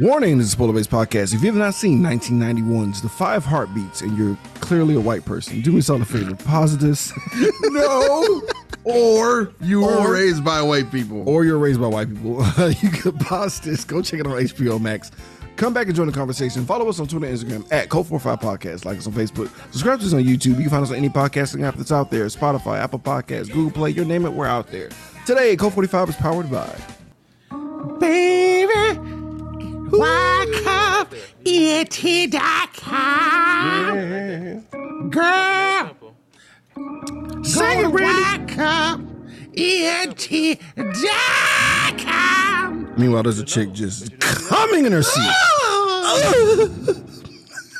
Warning, this is Spoiler Based Podcast. If you have not seen 1991's The Five Heartbeats and you're clearly a white person, do me a a favor. Pause this. no. Or you were raised by white people. or you're raised by white people. you can pause this. Go check it out on HBO Max. Come back and join the conversation. Follow us on Twitter and Instagram at Cult45 Podcast. Like us on Facebook. Subscribe to us on YouTube. You can find us on any podcasting app that's out there Spotify, Apple Podcasts, Google Play, you name it, we're out there. Today, Cult45 is powered by. Baby, wake up, it.com. Girl, sing it, wake up, it.com. Meanwhile, there's a chick just coming in her seat.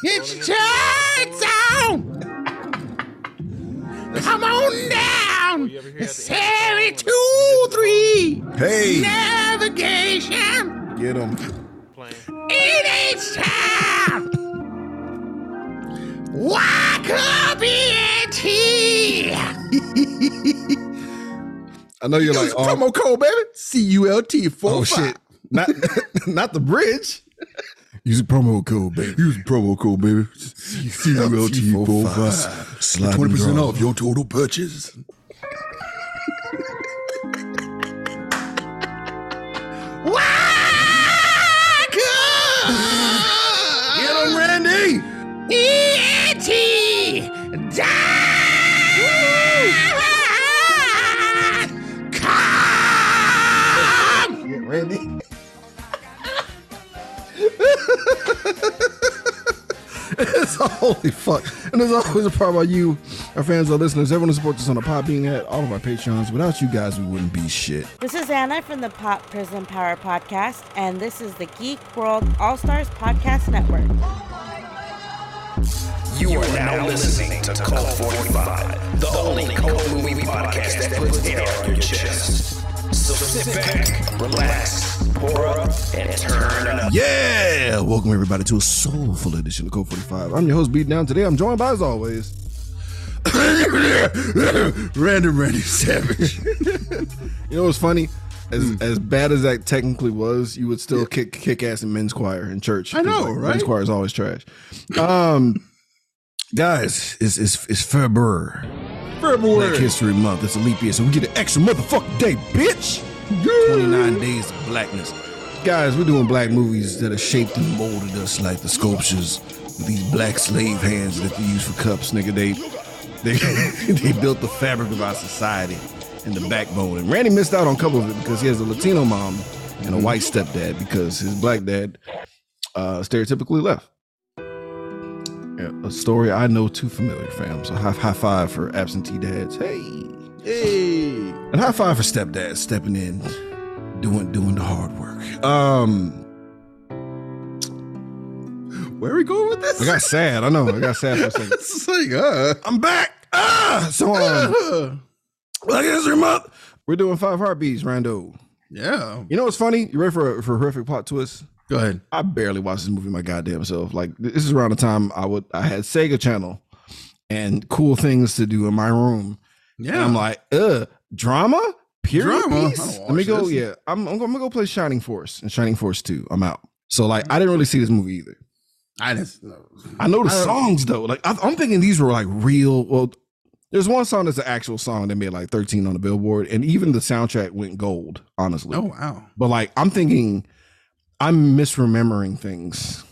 It's time. Come on down. 72 3. Hey, Navigation. get him. It ain't time. Wake up, ENT. I know you're like, Use oh, promo um, code, baby. C U L T four oh shit. Not, not the bridge. Use a promo code, baby. Use a promo code, baby. C U L T four five. Slide Twenty percent off your total purchase. ENT. Come. Get Randy. it's a holy fuck. And there's always a part about you, our fans, our listeners, everyone who supports us on the pod being at all of our Patreons. Without you guys, we wouldn't be shit. This is Anna from the Pop Prison Power Podcast, and this is the Geek World All Stars Podcast Network. You are now listening to Cult 45, the only cult movie podcast that puts air on your chest. So sit back, relax, pour up, and turn up. Yeah! Welcome everybody to a soulful edition of Cult 45. I'm your host, Beat Down. Today I'm joined by, as always, Random Randy Savage. you know what's funny? As as bad as that technically was, you would still kick kick ass in men's choir in church. I know, 'Cause, right? Men's choir is always trash. Um, guys, it's it's it's February, February. Black History Month. It's a leap year, so we get an extra motherfucking day, bitch. Twenty nine days of blackness, guys. We're doing black movies that have shaped and molded us like the sculptures these black slave hands that they use for cups, nigga. They they they built the fabric of our society and the backbone. And Randy missed out on a couple of it because he has a Latino mom and a white stepdad because his black dad uh, stereotypically left. Yeah, a story I know too familiar, fam. So high, high five for absentee dads. Hey, Hey. and high five for stepdads stepping in, doing doing the hard work. Um, Where are we going with this? I got sad. I know. I got sad for a second. it's like, uh, I'm back. Ah, so um, Black History Month. We're doing five heartbeats, Rando. yeah. You know what's funny? You ready for a, for a horrific plot twist? Go ahead. I barely watched this movie my goddamn self. Like this is around the time I would I had Sega Channel and cool things to do in my room. And Yeah. I'm like, uh, drama? Period Drama? Let me go. this. Yeah, I'm, I'm gonna go play Shining Force and Shining Force Two. I'm out. So like, I didn't really see this movie either. I just know. I know the I songs though. Like I, I'm thinking these were like real. Well, there's one song that's an actual song that made like 13 on the Billboard, and even the soundtrack went gold. Honestly, Oh, wow. but like I'm thinking, I'm misremembering things.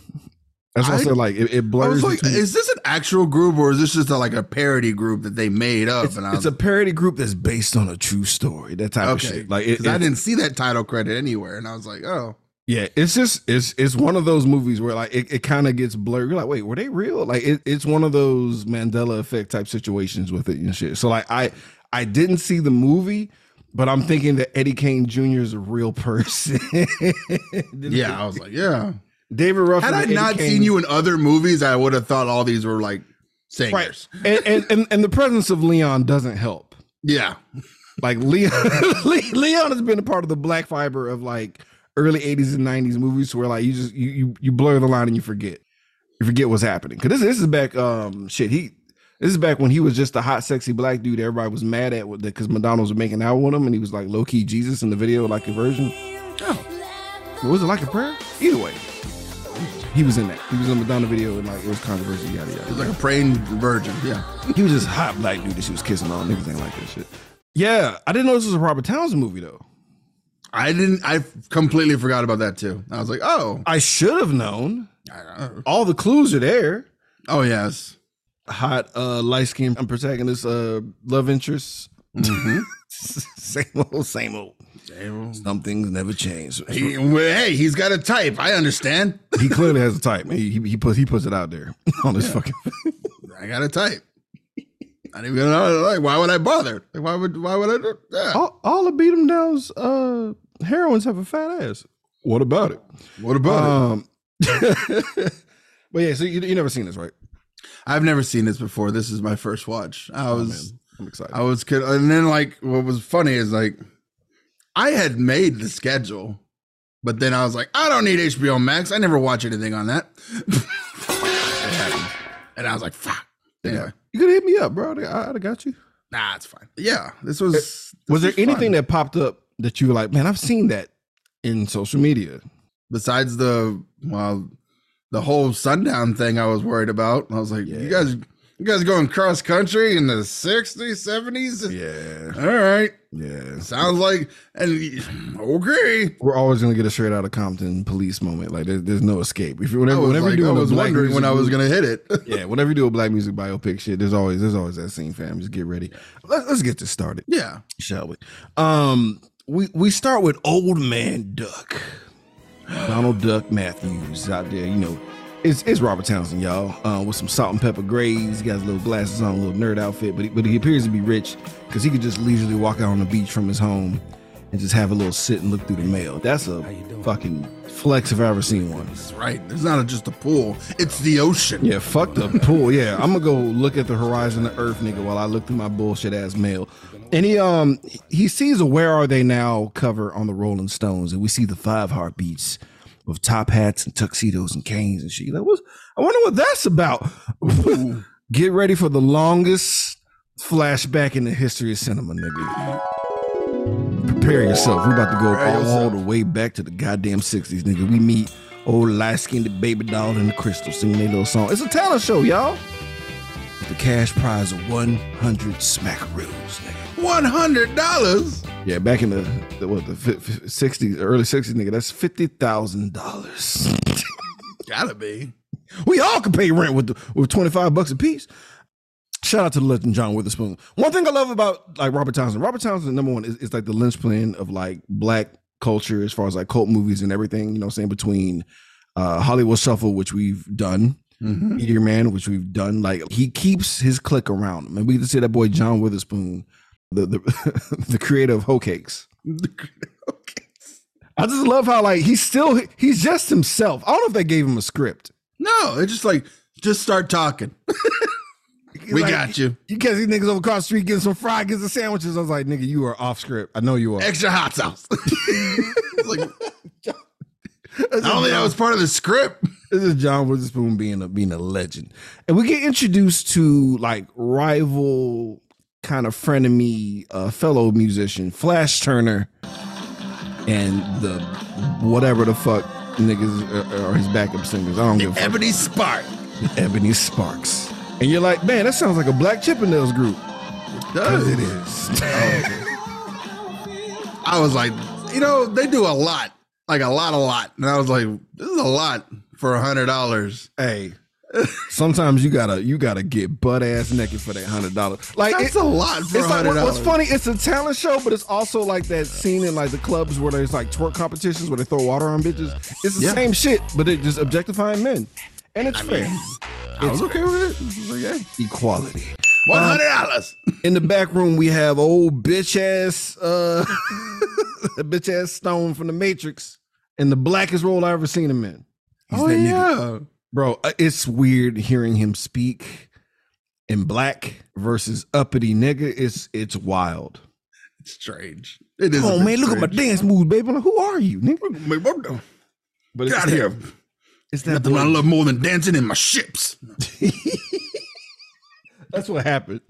That's what I, I- said. Like it, it I blurs. was like, between- is this an actual group or is this just a, like a parody group that they made up? it's, and I it's was a parody group that's based on a true story. That type of okay. shit. Like it, 'Cause I didn't see that title credit anywhere, and I was like, oh, Yeah, it's just it's it's one of those movies where like it, it kind of gets blurred. You're like, wait, were they real? Like it, it's one of those Mandela effect type situations with it and shit. So like I I didn't see the movie, but I'm thinking that Eddie Kane Jr. is a real person. yeah. I was like, yeah. David Ruffin. Had I not Kane- seen you in other movies, I would have thought all these were like singers. right, and, and and and the presence of Leon doesn't help. Yeah. Like Leon, Leon has been a part of the black fiber of like early '80s and '90s movies, where like you just you you, you blur the line and you forget, you forget what's happening. Because this this is back, um, shit. He this is back when he was just a hot, sexy black dude. Everybody was mad at with because Madonna was making out with him, and he was like low key Jesus in the video, like a version. Oh, was it like a prayer? Either way, He was in that. He was in the Madonna video and like it was controversial. Yada yada. was like a praying virgin. Yeah. He was just hot black dude that she was kissing on. Niggas ain't like that shit. Yeah, I didn't know this was a Robert Townsend movie though. I didn't. I completely forgot about that too. I was like, oh, I should have known. I don't know. All the clues are there. oh yes. Hot, uh, light skinned protagonist, uh, love interest. Mm-hmm. same old, same old. Some things never change. He, well, hey, he's got a type. I understand. He clearly has a type. He, he, he puts he puts it out there on his fucking. I got a type. I didn't even know. Like, why would I bother? Like, why would why would I? Do, that? all, all the beat 'em downs, uh, heroines have a fat ass. What about it? What about it? Um, but yeah, so you you never seen this, right? I've never seen this before. This is my first watch. I Oh, was man, I'm excited. I was kid, and then like what was funny is like I had made the schedule, but then I was like, I don't need HBO Max. I never watch anything on that. and I was like, fuck. Anyway, you could hit me up, bro. I, I'd have got you. nah, it's fine. Yeah, this uh, was. this Was there fun. anything that popped up that you were like, man, I've seen that in social media? besides the well, the whole sundown thing? I was worried about. I was like, Yeah. you guys, you guys going cross country in the '60s, '70s? Yeah, All right, yeah. sounds like and okay. We're always gonna get a straight out of Compton police moment. Like there's, there's no escape. If you whenever, I whenever like, you I do was wondering when I was gonna hit it. yeah, whenever you do a black music biopic shit, there's always there's always that scene, fam. Just get ready. Let, let's get this started, yeah, shall we? Um, we we start with Old Man Duck, Donald Duck Matthews out there. You know, it's it's Robert Townsend, y'all, uh, with some salt and pepper grays. He got his little glasses on, a little nerd outfit, but he, but he appears to be rich because he could just leisurely walk out on the beach from his home and just have a little sit and look through the mail. That's a fucking flex if I ever seen one. that's right. It's not just a pool; it's the ocean. Yeah, fuck the pool. Yeah, I'm gonna go look at the horizon of Earth, nigga, while I look through my bullshit ass mail. And he um he sees a "Where Are They Now" cover on the Rolling Stones, and we see the five heartbeats with top hats and tuxedos and canes and shit. Like, what? I wonder what that's about. Get ready for the longest flashback in the history of cinema, nigga. Prepare yourself. We're about to go Prepare all the way back to the goddamn 60s, nigga. We meet old light skinned baby doll and the crystal singing their little song. It's a talent show, y'all. With the cash prize of 100 smackaroos, nigga. One hundred dollars. Yeah, back in the, the what the 60s, early 60s, nigga, that's $50,000. Gotta be. we all can pay rent with the, with 25 bucks a piece. Shout out to the legend John Witherspoon. One thing I love about like Robert Townsend, Robert Townsend, number one, is, is like the linchpin of like black culture as far as like cult movies and everything, you know, what I'm saying between uh Hollywood Shuffle, which we've done, Mhm. Meteor Man, which we've done. Like he keeps his click around him. And we get to see that boy John Witherspoon, the the, the creator of Hoe Cakes. I just love how like he's still he's just himself. I don't know if they gave him a script. No, it's just like just start talking. we Like, got you. You catch these niggas over across the street getting some fried, getting some sandwiches. I was like, nigga, you are off script. I know you are. Extra hot sauce. Like, I don't think that was part of the script. This is John Witherspoon being a being a legend, and we get introduced to like rival kind of frenemy uh, fellow musician Flash Turner, and the whatever the fuck niggas are, are his backup singers. I don't give a fuck. Ebony Spark. Ebony Sparks, and you're like, man, that sounds like a Black Chippendales group. Cause it is. I was like, you know, they do a lot, like a lot, a lot, and I was like, this is a lot for a hundred dollars. hey sometimes you gotta you gotta get butt ass naked for that hundred dollars. Like it's it- a lot for it's like hundred what- what's funny it's a talent show but it's also like that scene in like the clubs where there's like twerk competitions where they throw water on bitches. It's the Yeah. same shit but it just objectifying men. And it's fair. I was okay with it. I was like, hey, equality. One hundred dollars. in the back room we have old bitch ass uh bitch ass stone from the matrix in the blackest role i ever seen him in He's Oh that nigga. Bro, uh, it's weird hearing him speak in black versus uppity nigga. It's it's wild. It's strange. It is. Oh man, look at my dance moves, baby. Like, who are you, nigga? Man, what the- But Get out here. It's that Nothing I love more than dancing in my ships. That's what happened.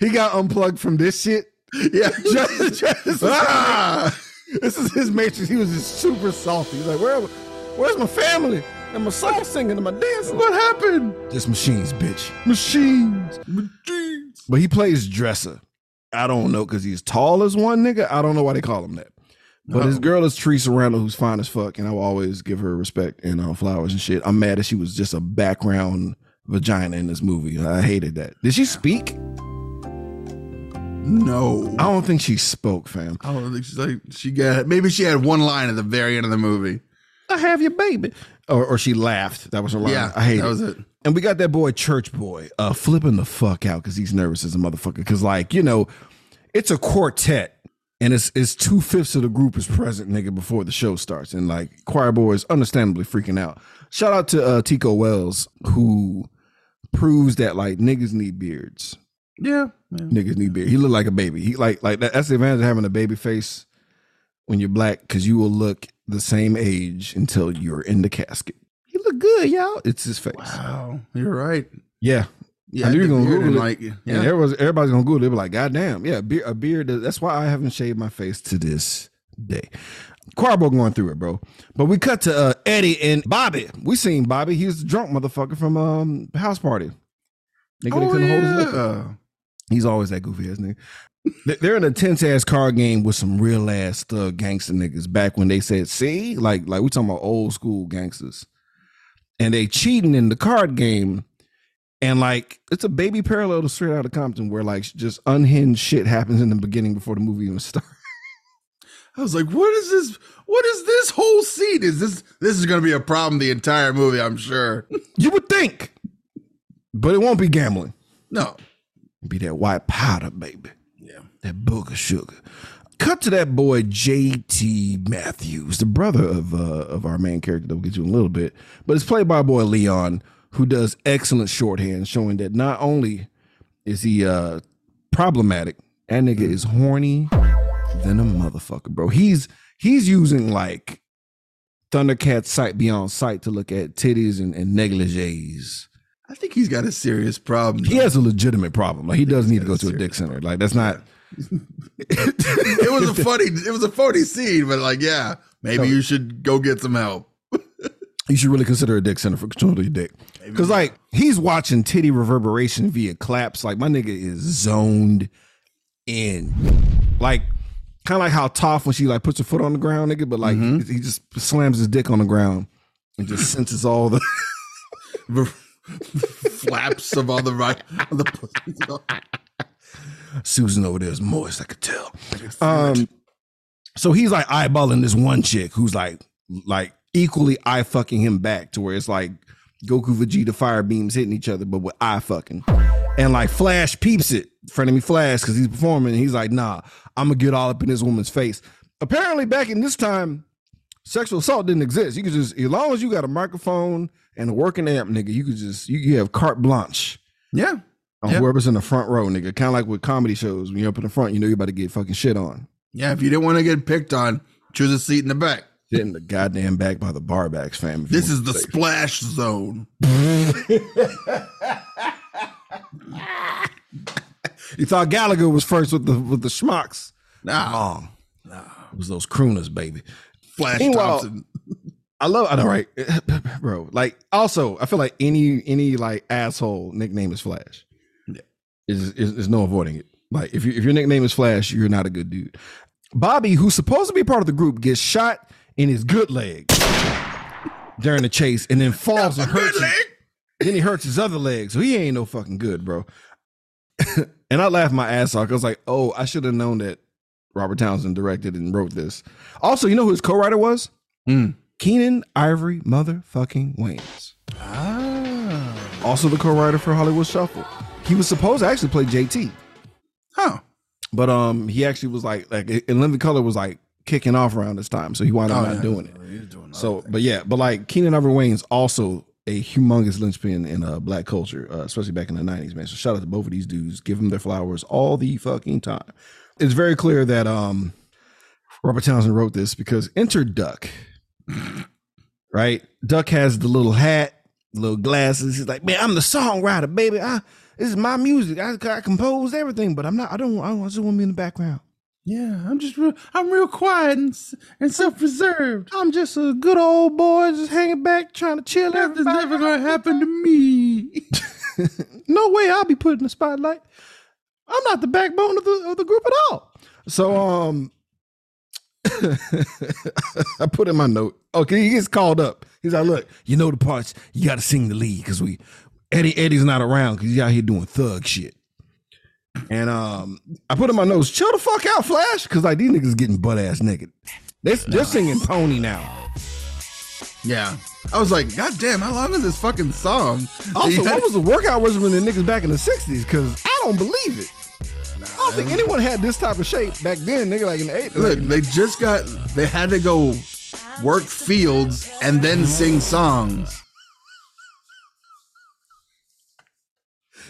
He got unplugged from this shit. Yeah. Just- just- ah! this is his matrix. He was just super salty. He's like, where, where's my family? And my song singing and my dancing. What happened? Just machines, bitch. Machines. Machines. But he plays dresser. I don't know because he's tall as one nigga. I don't know why they call him that. But his girl is Theresa Randle, who's fine as fuck, and I will always give her respect and uh, flowers and shit. I'm mad that she was just a background vagina in this movie. I hated that. Did she speak? No. I don't think she spoke, fam. I don't think she's like she got maybe she had one line at the very end of the movie. I have your baby, or, or she laughed. That was her line. Yeah, I hate that it. was it. And we got that boy Church Boy uh flipping the fuck out because he's nervous as a motherfucker. Because like you know, it's a quartet. And it's it's two fifths of the group is present, nigga, before the show starts, and like choir boy is understandably freaking out. Shout out to uh, Tico Wells who proves that like niggas need beards. Yeah. yeah. Niggas need beard. He look like a baby. He like like that, that's the advantage of having a baby face when you're black because you will look the same age until you're in the casket. He look good, y'all. It's his face. Wow. You're right. Yeah, Yeah, I knew you gonna Google it. like Yeah, yeah. everybody's, everybody's gonna Google it. Be like, God damn, yeah, beard, a beard. That's why I haven't shaved my face to this day. Quarbo going through it, bro. But we cut to uh, Eddie and Bobby. We seen Bobby. He was the drunk motherfucker from um house party. Nigga Oh, couldn't hold his liquor. yeah. He's always that goofy ass nigga. They- They're in a tense ass card game with some real ass thug gangster niggas back when they said, see, like like we talking about old school gangsters. And they cheating in the card game. And like it's a baby parallel to straight out of Compton where like just unhinged shit happens in the beginning before the movie even starts. I was like, what is this? What is this whole scene? Is this this is gonna be a problem the entire movie, I'm sure. You would think. But it won't be gambling. No. It'll be that white powder, baby. That booger sugar. Cut to that boy J.T. Matthews, the brother of uh, of our main character that we'll get to in a little bit, but it's played by boy Leon, who does excellent shorthand, showing that not only is he uh problematic, that nigga is horny than a motherfucker, bro. He's he's using like Thundercat sight beyond sight to look at titties and, and negligees. I think he's got a serious problem. He has a legitimate problem. Like he does need to go to a dick serious center. Like that's not. It was a funny it was a funny scene, but like, yeah, maybe you should go get some help. you should really consider a dick center for control of your dick. Because like he's watching titty reverberation via claps. Like my nigga is zoned in. Like kind of like how Toph when she like puts her foot on the ground, nigga, but like mm-hmm. he just slams his dick on the ground and just senses all the Flaps of all the right the Susan over there is moist, I could tell. Um, so he's like eyeballing this one chick who's like, like equally eye fucking him back to where it's like Goku Vegeta fire beams hitting each other, but with eye fucking. And like Flash peeps it, friend of me Flash, because he's performing. And he's like, nah, I'm gonna get all up in this woman's face. Apparently, back in this time, sexual assault didn't exist. You could just, as long as you got a microphone and a working amp, nigga, you could just, you, you have carte blanche Yeah. On Yeah. whoever's in the front row, nigga. Kind of like with comedy shows, when you're up in the front, you know you're about to get fucking shit on. Yeah. If you didn't want to get picked on, choose a seat in the back. Shit in the goddamn back by the barbacks, fam. This is the say. splash zone. You thought Gallagher was first with the with the schmucks. Nah, oh, Wrong. It was those crooners, baby. Flash Meanwhile- Thompson. I love. I know, right, bro. Like, also, I feel like any any like asshole nickname is Flash. Is is, no avoiding it. Like, if you, if your nickname is Flash, you're not a good dude. Bobby, who's supposed to be part of the group, gets shot in his good leg during the chase, and then falls and hurts. his- Then he hurts his other leg, so he ain't no fucking good, bro. and I laughed my ass off. I was like, oh, I should have known that Robert Townsend directed and wrote this. Also, you know who his co-writer was? Hmm. Keenen Ivory motherfucking Wayans. Ah. Also the co-writer for Hollywood Shuffle. He was supposed to actually play JT, Huh. but um, he actually was like like In Living Color was like kicking off around this time, so he wound up Oh, not yeah. doing it. Doing So, but yeah, but like Keenen Ivory Wayans also a humongous linchpin in uh, black culture, uh, especially back in the '90s, man. So shout out to both of these dudes. Give them their flowers all the fucking time. It's very clear that um, Robert Townsend wrote this because enter Duck, right? Duck has the little hat, little glasses. He's like, man, I'm the songwriter, baby. I this is my music. I, I composed everything, but I'm not. I don't. I don't- I just want to be in the background. Yeah, I'm just real, I'm real quiet and, and self-preserved. I'm just a good old boy, just hanging back, trying to chill. Nothing's Everybody. ever gonna happen to me. no way I'll be put in the spotlight. I'm not the backbone of the of the group at all. So um I put in my note. Okay, he gets called up. He's like, look, you know the parts, you gotta sing the lead because we Eddie Eddie's not around because he's out here doing thug shit. And um I put in my notes, chill the fuck out, Flash, because like these niggas getting butt ass naked. They, they're singing pony now. Yeah, I was like, God damn, how long is this fucking song? Also, what was the workout regimen the niggas back in the 60s? Because I don't believe it. I don't think anyone had this type of shape back then, nigga, like in the 80s. Look, they just got. They had to go work fields and then sing songs.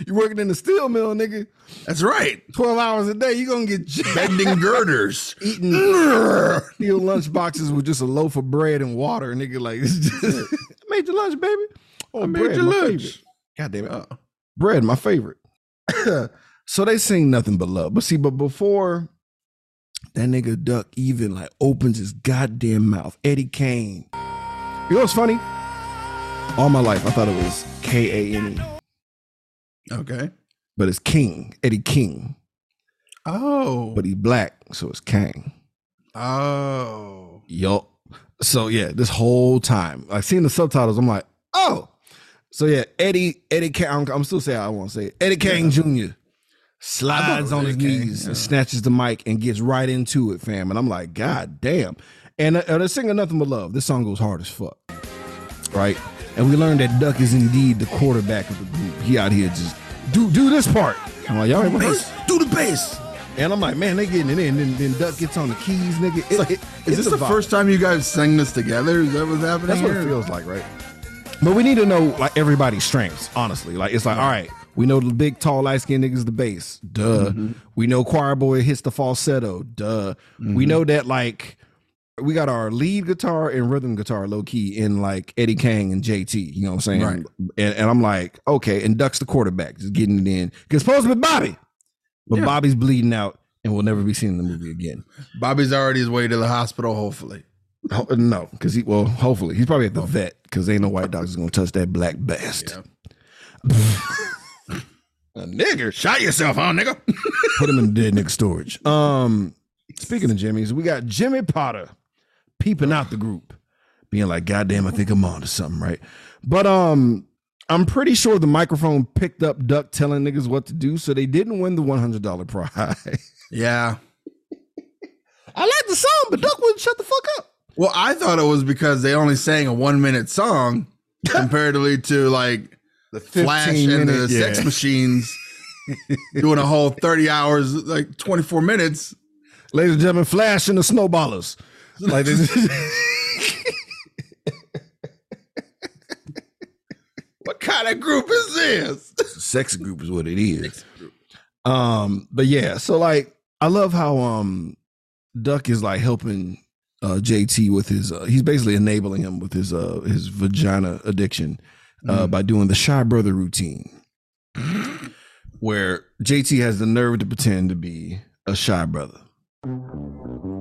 You working in the steel mill, nigga. That's right. 12 hours a day, you're going to get jacked. Bending girders. eating steel lunch boxes with just a loaf of bread and water, nigga. Like, it's just, I made your lunch, baby. Oh, I made bread, your lunch. favorite. God damn it. Uh, bread, my favorite. so they sing nothing but love. But see, but before that nigga Duck even like opens his goddamn mouth, Eddie Kane. You know what's funny? All my life I thought it was K A N E, okay. but it's King, Eddie King. Oh. But he's black, so it's Kang. oh. Yup. So yeah, this whole time, like seeing the subtitles, I'm like, oh. So yeah, Eddie, Eddie Kang, I'm, I'm still saying I won't say it. Eddie Kang Jr. slides on his knees yeah. and snatches the mic and gets right into it, fam. And I'm like, God damn. And uh, they're singing nothing but love. This song goes hard as fuck. Right? And we learned that Duck is indeed the quarterback of the group. He out here just do do this part. I'm like, y'all ain't rehearsed? Do the bass. And I'm like, man, they getting it in. Then, then Duck gets on the keys, nigga. It- it- Is this the vibe. first time you guys sang this together? Is that what's happening? That's what here? it feels like, right? But we need to know like everybody's strengths, honestly. Like it's like, all right, we know the big, tall, light skinned niggas the bass. Duh. Mm-hmm. We know choir boy hits the falsetto. Duh. We mm-hmm. know that like we got our lead guitar and rhythm guitar low key in like Eddie Kang and JT. You know what I'm saying? Right. And, and I'm like, okay, and Duck's the quarterback, just getting it in. Cause it's supposed to be Bobby. But Yeah. Bobby's bleeding out and will never be seen in the movie again. Bobby's already his way to the hospital, hopefully. Ho- No, because he well, hopefully he's probably at the vet because ain't no white doctor's gonna touch that black bastard. A nigger Shot yourself, huh, nigga? put him in dead nigga storage. Um, speaking of Jimmy's, we got Jimmy Potter peeping out the group, being like, "God damn, I think I'm on to something, right?" But um, I'm pretty sure the microphone picked up Duck telling niggas what to do, so they didn't win the one hundred dollar prize. yeah. I like the song, but Duck wouldn't shut the fuck up. Well, I thought it was because they only sang a one minute song comparatively to like The Flash and the Sex Machines doing a whole 30 hours, like 24 minutes. Ladies and gentlemen, Flash and the Snowballers. Like this. What kind of group is this? sex group is what it is. Um, but yeah, so like I love how um Duck is like helping uh JT with his uh, he's basically enabling him with his uh his vagina addiction uh by doing the shy brother routine. Where JT has the nerve to pretend to be a shy brother.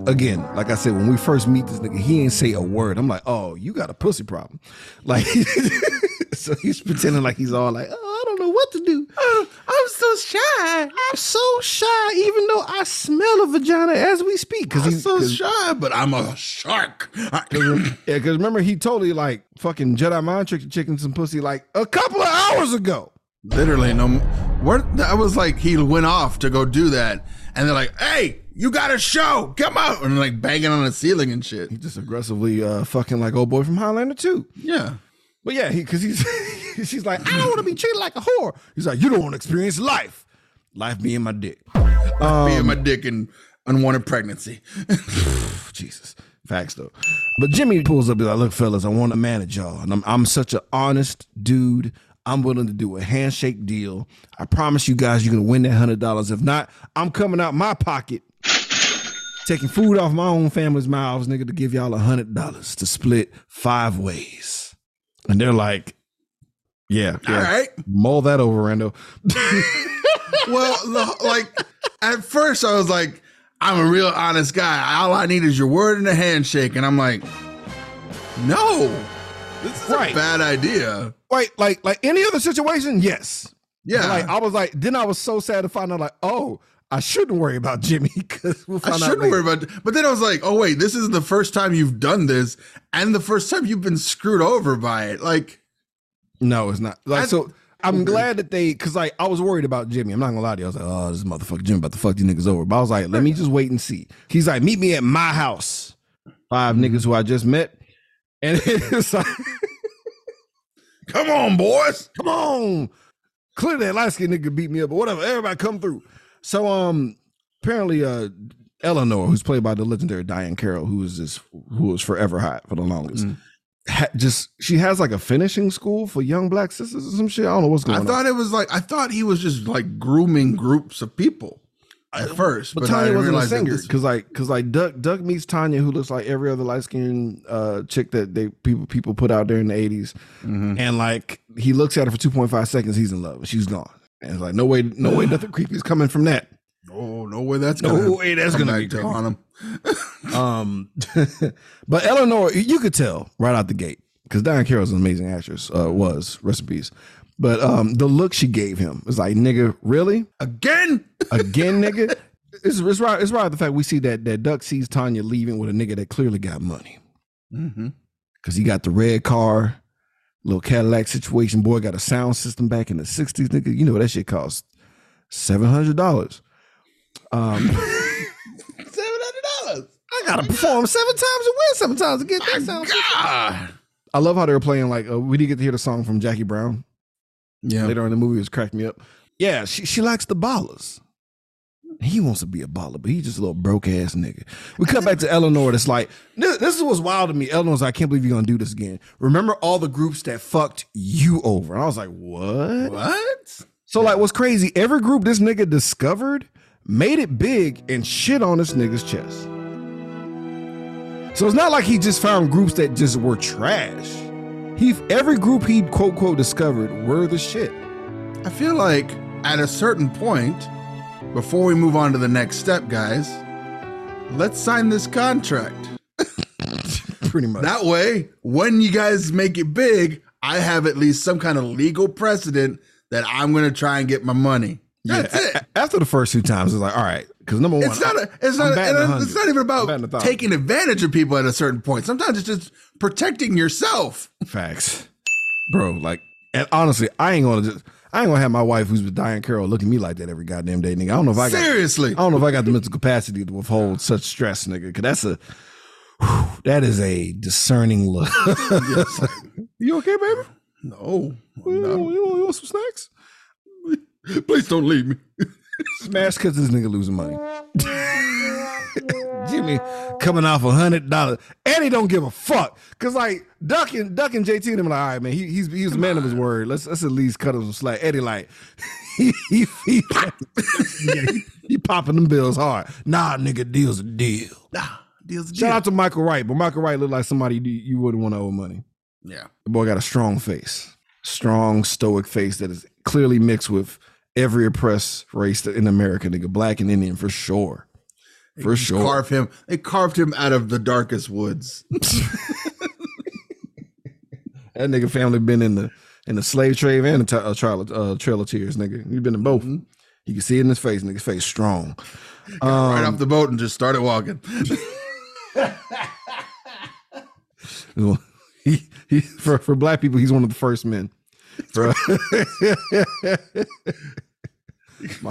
Again, like I said, when we first meet this nigga, he ain't say a word. I'm like, oh, you got a pussy problem. Like, so he's pretending like he's all like, oh, I don't know what to do. Oh, I'm so shy. I'm so shy, even though I smell a vagina as we speak. Because I'm he's so cause, shy, but I'm a shark. yeah, because remember he totally like fucking Jedi mind tricked the chicken some pussy like a couple of hours ago. Literally, no. Where that was like he went off to go do that, and they're like, "Hey, you got a show, come out!" And like banging on the ceiling and shit. He just aggressively uh fucking like old boy from Highlander too. Yeah, But yeah, he because he's she's like, I don't want to be treated like a whore. He's like, you don't want to experience life. Life being my dick. Um, being my dick and unwanted pregnancy. Jesus. Facts though. But Jimmy pulls up, he's like, look, fellas, I want to manage y'all. And I'm I'm such an honest dude. I'm willing to do a handshake deal. I promise you guys you're gonna win that hundred dollars. If not, I'm coming out my pocket, taking food off my own family's mouths, nigga, to give y'all a hundred dollars to split five ways. And they're like, Yeah, yeah. All right. Mull that over, Rando. Well, like at first I was like, I'm a real honest guy. All I need is your word and a handshake. And I'm like, no, this is Right. a bad idea. Like, like, like any other situation, yes. Yeah. But, like I was like, then I was so sad to find out, like, oh, I shouldn't worry about Jimmy because we'll I find out. shouldn't later. worry about But then I was like, oh, wait, this is the first time you've done this and the first time you've been screwed over by it. Like, No, it's not. Like I- so. I'm glad that they, cause like I was worried about Jimmy. I'm not gonna lie to you. I was like, oh, this motherfucker Jimmy about to fuck these niggas over. But I was like, let me just wait and see. He's like, meet me at my house. 5 Mm-hmm. niggas who I just met, and it's like, come on, boys. come on, clearly that light skinned nigga beat me up, but whatever. Everybody come through. So um, apparently uh, Eleanor, who's played by the legendary Diahann Carroll, who is this, who was forever hot for the longest. Mm. ha- just she has like a finishing school for young black sisters or some shit. I don't know what's going on. I on. thought it was like, I thought he was just like grooming groups of people at first. But, I Tanya wasn't a singer because like because like Duck Duck meets Tanya who looks like every other light skinned uh, chick that they people people put out there in the 80s Mhm. and like he looks at her for two point five seconds he's in love and she's gone and it's like no way no way nothing creepy is coming from that Oh, no way that's No gonna way that's gonna be haunt him. um but Eleanor you could tell right out the gate because Diahann Carroll's an amazing actress uh, was recipes but um the look she gave him was like nigga really Again? again, nigga. It's, it's right. It's right. The fact we see that that Duck sees Tanya leaving with a nigga that clearly got money Mm-hmm. because he got the red car, little Cadillac situation. Boy got a sound system back in the '60s, nigga. You know what that shit cost? Seven hundred dollars. Um, Seven hundred dollars. I gotta perform seven times and win seven times to get that sound. system. God. I love how they were playing. Like uh, we did get to hear the song from Jackie Brown Yeah. later on in the movie. It was cracked me up. Yeah, she she likes the ballers. He wants to be a baller, but he's just a little broke ass nigga. We cut back to Eleanor. That's like this, this is what's wild to me. Eleanor's like, I can't believe you're gonna do this again. Remember all the groups that fucked you over? And I was like, what? What? So like, what's crazy? Every group this nigga discovered made it big and shit on this nigga's chest. So it's not like he just found groups that just were trash. He every group he quote quote discovered were the shit. I feel like at a certain point, before we move on to the next step, guys, let's sign this contract. Pretty much. That way, when you guys make it big, I have at least some kind of legal precedent that I'm going to try and get my money. That's Yeah, it. After the first two times, it's like, all right, because number one, It's not. A, it's not. a it's not even I'm batting a about taking advantage of people at a certain point. Sometimes it's just protecting yourself. facts, bro. Like, and honestly, I ain't gonna just, I ain't gonna have my wife who's with Diahann Carroll looking at me like that every goddamn day, nigga. I don't know if I got, Seriously. I don't know if I got the mental capacity to withhold such stress, nigga. Cause that's a, whew, that is a discerning look. you okay, baby? No. You, you you want some snacks? Please don't leave me. Smash because this nigga losing money. Jimmy coming off a hundred dollars, and he don't give a fuck. Cause like Duck and Duck and JT and them like, all right, man, he, he's he's a man of his word. Let's let's at least cut him some slack. Eddie like, he he he, yeah, he, he popping them bills hard. Nah, nigga, deal's a deal. Nah, deals. A deal. Shout out to Michael Wright, but Michael Wright looked like somebody you, you wouldn't want to owe money. Yeah. The boy got a strong face, strong stoic face that is clearly mixed with every oppressed race in America, nigga, black and Indian for sure, for sure. Carve him. They carved him out of the darkest woods. That nigga family been in the in the slave trade and the t- uh, trail, uh, trail of tears, nigga. You've been in both. Mm-hmm. You can see it in his face, nigga's face strong. right Um, off the boat and just started walking. He, he for for black people, he's one of the first men. For-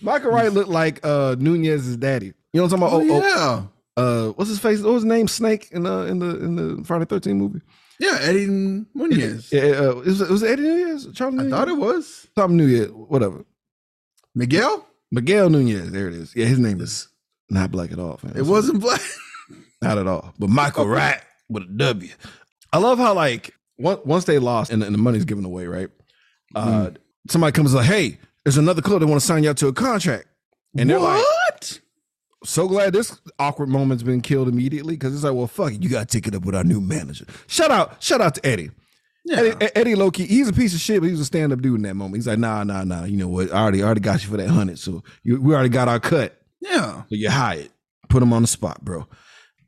Michael Wright looked like uh Nunez's daddy. You know what I'm talking Oh, about? yeah. Oh, uh, what's his face? What was his name? Snake in the in the in the Friday Thirteen movie. Yeah, Eddie Nunez. Yeah, uh, it was it was Eddie Nunez, Charlie. I Nunez? thought it was Tom Nunez, whatever. Miguel. Miguel Nunez. There it is. Yeah, his name is not black at all. fam. It wasn't black. not at all. But Michael Wright with a W. I love how like once they lost and, and the money's given away, right? Uh, somebody comes like, "Hey, there's another club that want to sign you up to a contract," and they're like, so glad this awkward moment's been killed immediately because it's like, well, fuck it, you got to take it up with our new manager. Shout out, shout out to Eddie. Yeah. Eddie, Eddie Loki, he's a piece of shit, but he was a stand up dude in that moment. He's like, nah, nah, nah. You know what? I already, I already got you for that hundred, so you, we already got our cut. yeah. So you hired. Put him on the spot, bro.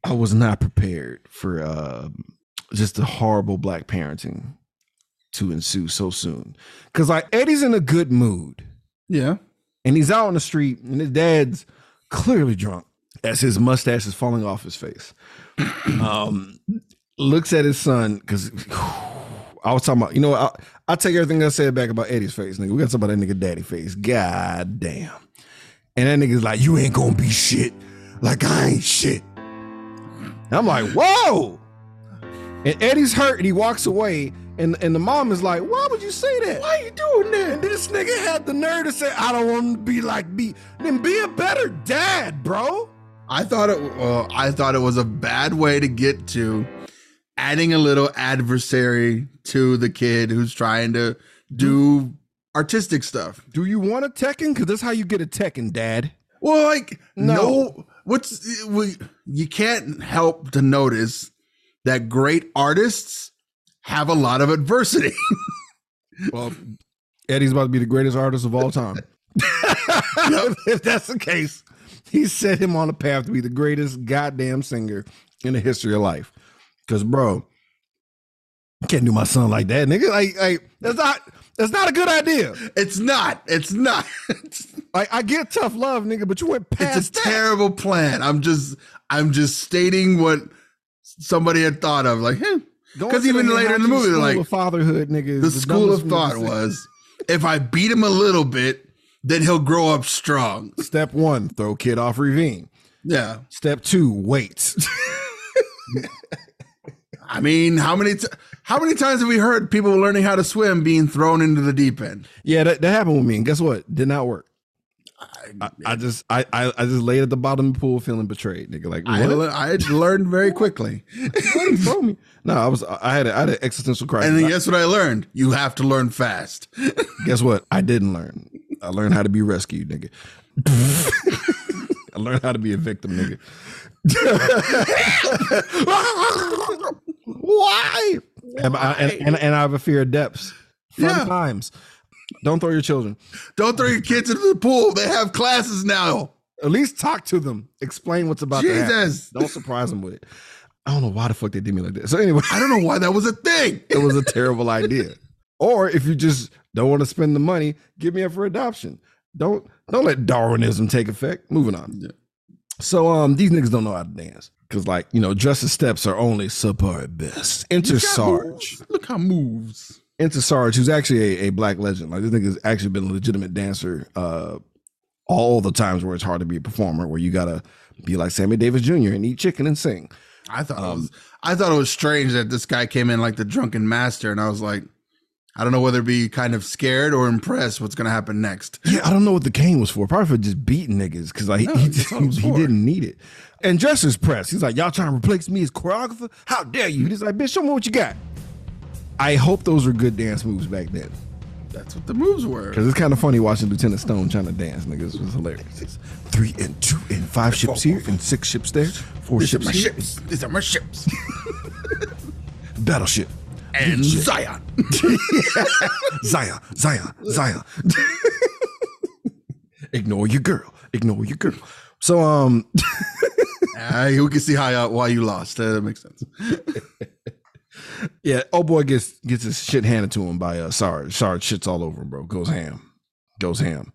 I was not prepared for uh, just the horrible black parenting to ensue so soon. Cause like Eddie's in a good mood Yeah. and he's out on the street and his dad's clearly drunk as his mustache is falling off his face. um, looks at his son because I was talking about, you know, I, I'll take everything I said back about Eddie's face, nigga. We got to talk about that nigga daddy face. God damn. And that nigga's like, you ain't gonna be shit. Like I ain't shit. And I'm like, whoa. And Eddie's hurt and he walks away. And, and the mom is like, why would you say that? Why are you doing that? And this nigga had the nerve to say, I don't want to be like me. Then be a better dad, bro. I thought it. Well, I thought it was a bad way to get to adding a little adversary to the kid who's trying to do artistic stuff. Do you want a Tekken? Because that's how you get a Tekken, dad. Well, like No. no, what's we, you can't help to notice that great artists have a lot of adversity. Well, Eddie's about to be the greatest artist of all time. if that's the case, he set him on a path to be the greatest goddamn singer in the history of life. Because, bro, you can't do my son like that, nigga. Like, like that's not that's not a good idea. it's not. It's not. Like, I get tough love, nigga, but you went past it's a that. terrible plan. I'm just I'm just stating what somebody had thought of. Like, Going because even later in the movie, they're like fatherhood, nigga. the the school of thought was if I beat him a little bit, then he'll grow up strong. Step one, throw kid off ravine. Yeah. Step two, wait. I mean, how many t- how many times have we heard people learning how to swim being thrown into the deep end? yeah, that, that happened with me. And guess what? Did not work. I, I just I, I I just laid at the bottom of the pool feeling betrayed, nigga. Like I, le- I learned very quickly. No, I was I had a, I had an existential crisis. And then guess what I learned? You have to learn fast. guess what? I didn't learn. I learned how to be rescued, nigga. I learned how to be a victim, nigga. Why? And, I, and, and, and I have a fear of depths. Fun Yeah. times. Don't throw your children. Don't throw your kids into the pool. They have classes now. At least talk to them. Explain what's about to happen. Jesus. Don't surprise them with it. I don't know why the fuck they did me like that. So anyway, I don't know why that was a thing. it was a terrible idea. Or if you just don't want to spend the money, give me up for adoption. Don't don't let Darwinism take effect. Moving on. Yeah. So um these niggas don't know how to dance. Cause like, you know, Justice steps are only subpar at best. Enter Sarge. moves. Look how moves. Enter Sarge, who's actually a, a black legend. Like this nigga's actually been a legitimate dancer uh all the times where it's hard to be a performer, where you gotta be like Sammy Davis Jr. and eat chicken and sing. I thought Um, it was I thought it was strange that this guy came in like the drunken master, and I was like, I don't know whether to be kind of scared or impressed what's gonna happen next. Yeah, I don't know what the cane was for. Probably for just beating niggas because like No, he, what he didn't need it. And Justice Press, he's like, y'all trying to replace me as choreographer? How dare you? He's like, bitch, show me what you got. I hope those were good dance moves back then That's what the moves were. because it's kind of funny watching Lieutenant Stone trying to dance. Niggas was hilarious. Three and two and five ships here and six ships there, four These are my here, ships. These are my ships. battleship. and Zion. Zion, Zion, Zion. Ignore your girl. Ignore your girl. So um Ah, we can see how why you lost. That makes sense. Yeah, oh boy gets gets his shit handed to him by uh Sarge. Sarge shits all over him, bro. Goes ham. Goes ham.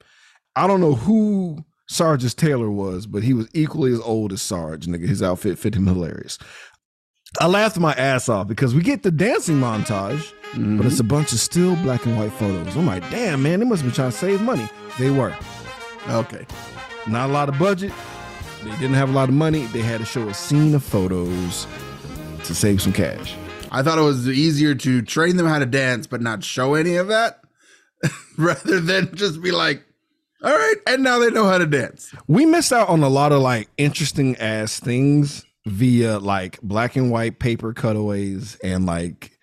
I don't know who Sarge's tailor was, but he was equally as old as Sarge. Nigga, his outfit fit him hilarious. I laughed my ass off because we get the dancing montage, but it's a bunch of still black and white photos. I'm like, damn, man, they must be trying to save money. They were. Okay. Not a lot of budget. They didn't have a lot of money. They had to show a scene of photos to save some cash. I thought it was easier to train them how to dance, but not show any of that, rather than just be like, "All right," and now they know how to dance. we missed out on a lot of like interesting ass things via like black and white paper cutaways and like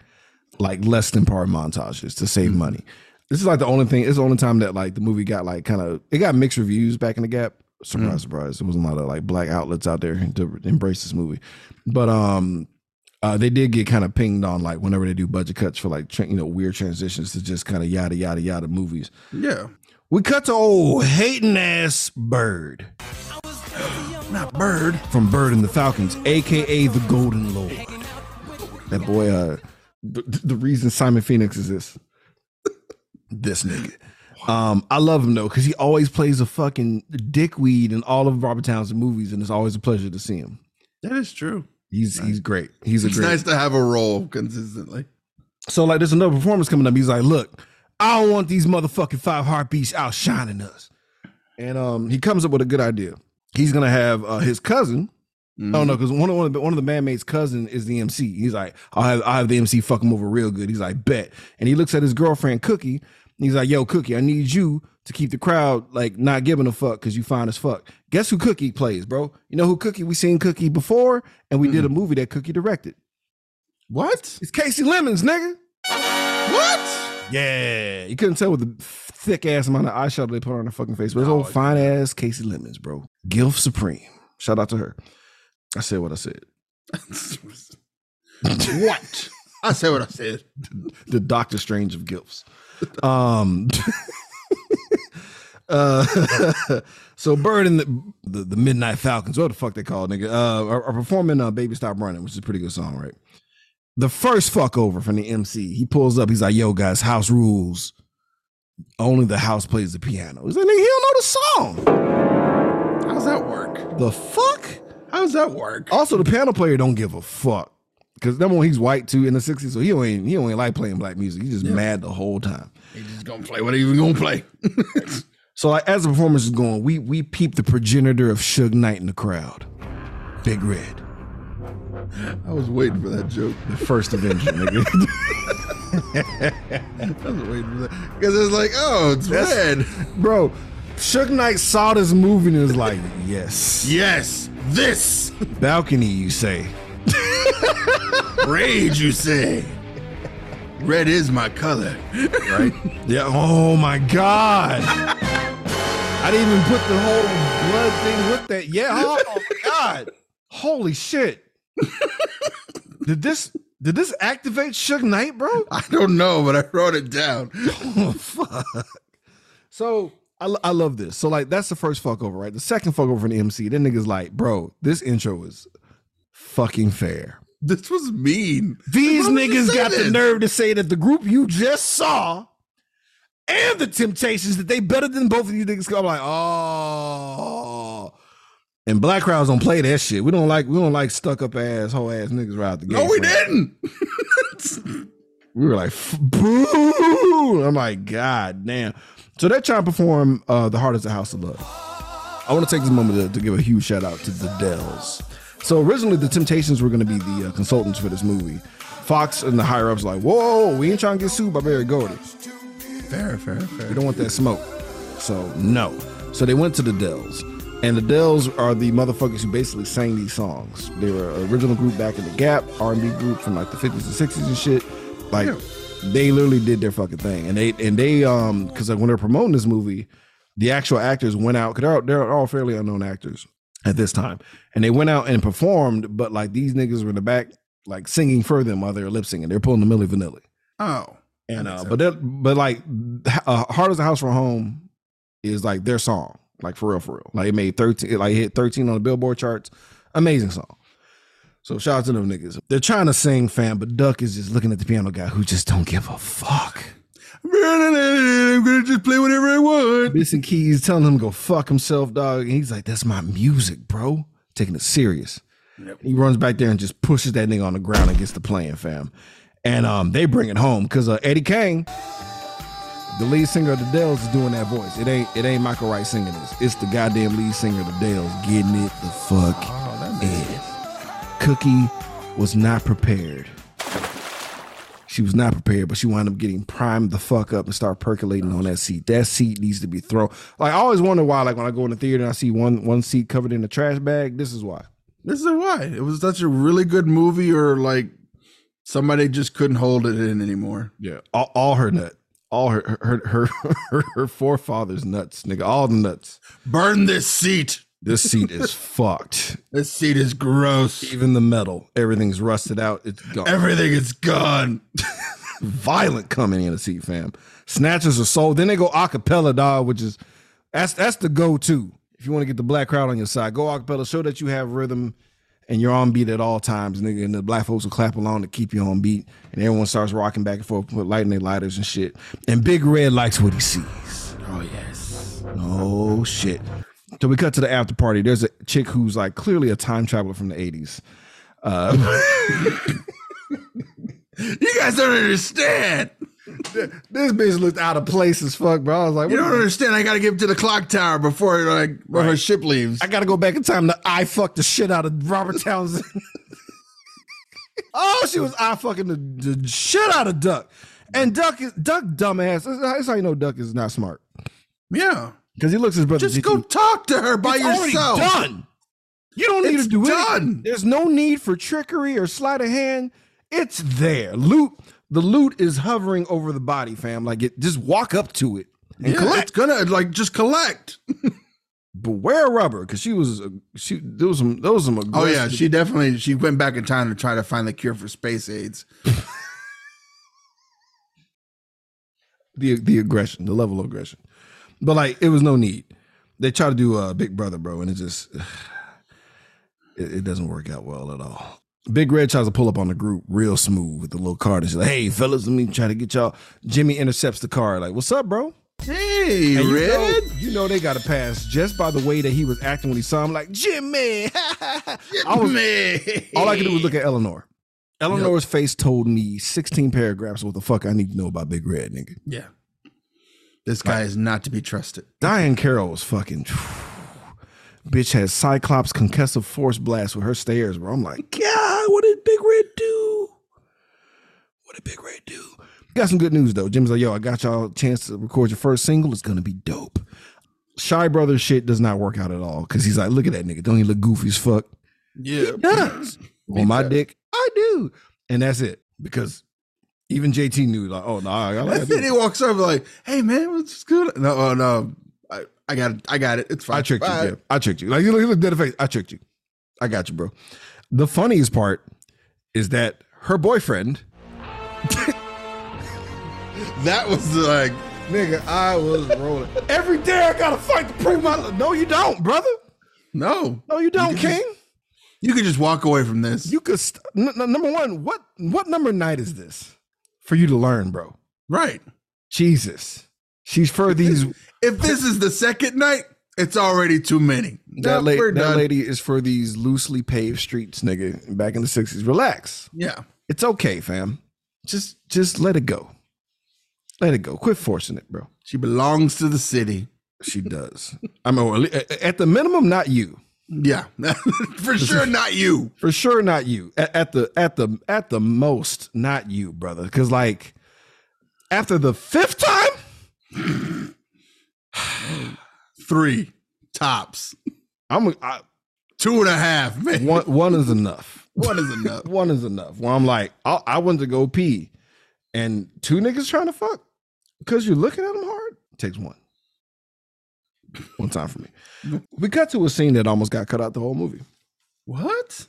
like less than par montages to save money. This is like the only thing. It's the only time that like the movie got like kind of it got mixed reviews back in the gap. Surprise, surprise. There wasn't a lot of like black outlets out there to embrace this movie, but um, Uh, they did get kind of pinged on like whenever they do budget cuts for like you know weird transitions to just kind of yada yada yada movies. Yeah. We cut to old hating ass Bird Not Bird. from Bird and the Falcons, aka the Golden Lord. That boy, uh, the, the reason Simon Phoenix is this, this nigga. Um, I love him though because he always plays a fucking dickweed in all of Robert Townsend movies, and it's always a pleasure to see him. That is true. He's he's great. He's a It's great. nice to have a role consistently. So like, there's another performance coming up. He's like, "Look, I don't want these motherfucking five heartbeats outshining us." And um, he comes up with a good idea. He's gonna have uh, his cousin. Oh no, because one of one of the, one of the bandmates' cousin is the MC. He's like, "I'll have I'll have the MC fuck him over real good." He's like, "Bet." And he looks at his girlfriend Cookie. He's like, "Yo, Cookie, I need you to keep the crowd like not giving a fuck because you fine as fuck." Guess who Cookie plays, bro? You know who Cookie? We seen Cookie before, and we did a movie that Cookie directed. What? It's Kasi Lemmons, nigga. What? Yeah, you couldn't tell with the thick ass amount of eyeshadow they put on her fucking face, but it's Oh, old fine ass Kasi Lemmons, bro. Gilf Supreme. Shout out to her. I said what I said. what? I said what I said. The Doctor Strange of Gilfs. Um. uh. so Bird and the, the the Midnight Falcons, what the fuck they call it, nigga, uh, are, are performing uh, "Baby Stop Running," which is a pretty good song, right? The first fuck over from the MC, he pulls up. He's like, "Yo, guys, house rules. Only the house plays the piano." He's like, "Nigga, he don't know the song." How's that work? The fuck? How's that work? Also, the piano player don't give a fuck. Cause number one, he's white too in the 60s, so he don't ain't, he don't ain't like playing black music. He's just mad the whole time. He's just gonna play what he even gonna play. So like as the performance is going, we we peep the progenitor of Suge Knight in the crowd. Big Red. I was waiting for that joke. The first Avenger, nigga. I was waiting for that because it's like, oh, it's red. Bro, Suge Knight saw this movie and was like, yes. Yes, this Balcony, you say. rage. You say, red is my color. Right? yeah. Oh my God. I didn't even put the whole blood thing with that. Yeah. Oh, my God. Holy shit. did this did this activate Suge Knight, bro? I don't know, but I wrote it down. Oh, fuck. So I, I love this. So like that's the first fuck over, right? The second fuck over from the MC. Then niggas like, bro, this intro is fucking fair. This was mean. These Why would you niggas got the nerve to say that the group you just saw and the Temptations that they better than both of you niggas. I'm like, oh. And black crowds don't play that shit. We don't like we don't like stuck up ass whole ass niggas right out the gate. No, we didn't. We were like, boo! I'm like, God damn. So they're trying to perform uh, The Heart Is a House of Love. I want to take this moment to, to give a huge shout out to the Dells. So originally, the Temptations were going to be the uh, consultants for this movie. Fox and the higher ups like, whoa, we ain't trying to get sued by Berry Gordy. Fair, fair, fair. We don't want that smoke. So no. So they went to the Dells. And the Dells are the motherfuckers who basically sang these songs. They were an original group back in the Gap, R&B group from like the 50s and 60s and shit. Like they literally did their fucking thing. And they and they um cuz like when they're promoting this movie, the actual actors went out cuz they're, they're all fairly unknown actors at this time. And they went out and performed, but like these niggas were in the back like singing for them while they were lip syncing. They're pulling the Milli Vanilli. Oh, And uh, but that, but like, uh, "Hard as a House from Home" is like their song, like for real, for real. Like it made thirteen, it, like hit thirteen on the Billboard charts. Amazing song. So shout out to them niggas. They're trying to sing, fam, but Duck is just looking at the piano guy who just don't give a fuck. I'm gonna just play whatever I want. Missing keys, telling him to go fuck himself, dog. And he's like, "That's my music, bro." Taking it serious. He runs back there and just pushes that nigga on the ground and gets to playing, fam. And um, they bring it home because uh, Eddie Kane, the lead singer of the Dells, is doing that voice. It ain't it ain't Michael Wright singing this. It's the goddamn lead singer of the Dells getting it the fuck Oh, in. Cookie was not prepared. She was not prepared, but she wound up getting primed the fuck up and start percolating on that seat. That seat needs to be thrown. Like I always wonder why, like when I go in the theater and I see one one seat covered in a trash bag. This is why. This is why it was such a really good movie, or like somebody just couldn't hold it in anymore. Yeah, all, all her nut, all her her her her, her forefathers nuts, nigga, all the nuts. Burn this seat. This seat is fucked. This seat is gross. Even the metal, everything's rusted out. It's gone. Everything is gone. Violent coming in the seat, fam. Snatches are sold. Then they go acapella, dog, which is that's that's the go-to. If you want to get the black crowd on your side, go acapella. Show that you have rhythm and you're on beat at all times, nigga. And the black folks will clap along to keep you on beat. And everyone starts rocking back and forth, with lighting their lighters and shit. And Big Red likes what he sees. Oh yes. Oh shit. So we cut to the after party. There's a chick who's like clearly a time traveler from the 80s. Uh, You guys don't understand. this bitch looked out of place as fuck, bro. I was like, You don't understand. I got to get to the clock tower before like before her ship leaves. I gotta go back in time to I fuck the shit out of Robert Townsend. oh, she was I fucking the, the shit out of Duck. And Duck is Duck dumbass. That's how you know Duck is not smart. yeah. Because he looks at his brother. Just go talk to her by It's yourself. done. You don't need It's to do done. anything. There's no need for trickery or sleight of hand. It's there. Loot. The loot is hovering over the body, fam. Like it. Just walk up to it and Yeah, collect. it's gonna like just collect. But wear rubber, because she was uh, she. There was some. There was some. Oh yeah, she definitely she went back in time to try to find the cure for space AIDS. the the aggression, the level of aggression. But like, it was no need. They try to do a uh, Big Brother, bro, and it just it, it doesn't work out well at all. Big Red tries to pull up on the group real smooth with the little card. And she's like, "Hey, fellas, let me try to get y'all." Jimmy intercepts the car, like, "What's up, bro?" Hey, And you Red. know, you know they got to pass just by the way that he was acting when he saw him. Like, Jimmy, I was all I could do was look at Eleanor. Eleanor's face told me 16 paragraphs of what the fuck I need to know about Big Red, nigga. Yeah. This guy is not to be trusted. Diahann Carroll was fucking. Bitch has Cyclops concussive force blast with her stairs, bro. I'm like, God, what did Big Red do? What did Big Red do? Got some good news though. Jim's like, yo, I got y'all a chance to record your first single. It's gonna be dope. Shy brother shit does not work out at all because he's like, look at that nigga. Don't he look goofy as fuck? Yeah. he does. On my dick, I do. And that's it. Because even JT knew, like, oh no, I gotta That's. He walks over like, "Hey man, what's good?" No, oh no, I, I got it. I got it. It's fine. I tricked Bye. you. Yeah, I tricked you. Like you look, you look dead in the face. I tricked you. I got you, bro. The funniest part is that her boyfriend, That was like, nigga, I was rolling. Every day I gotta fight to prove my. No, you don't, brother. no, No, you don't, You King. you could just walk away from this. You could. St- n- number one, what what number night is this for you to learn, bro? right. Jesus, she's for these. If this is the second night, it's already too many. That, la- that lady is for these loosely paved streets, nigga. Back in the sixties, relax. Yeah. It's okay, fam. Just just let it go. Let it go. Quit forcing it, bro. She belongs to the city. She does. I mean, at the minimum, not you. Yeah. For sure, not you. For sure, not you. At, at the at the at the most, not you, brother. Because like after the fifth time, Three tops. I'm I, Two and a half, man. one. One is enough. One is enough. One is enough. Well, I'm like, I, I went to go pee, and two niggas trying to fuck because you're looking at them hard. Takes one. One time for me. We cut to a scene that almost got cut out the whole movie. What?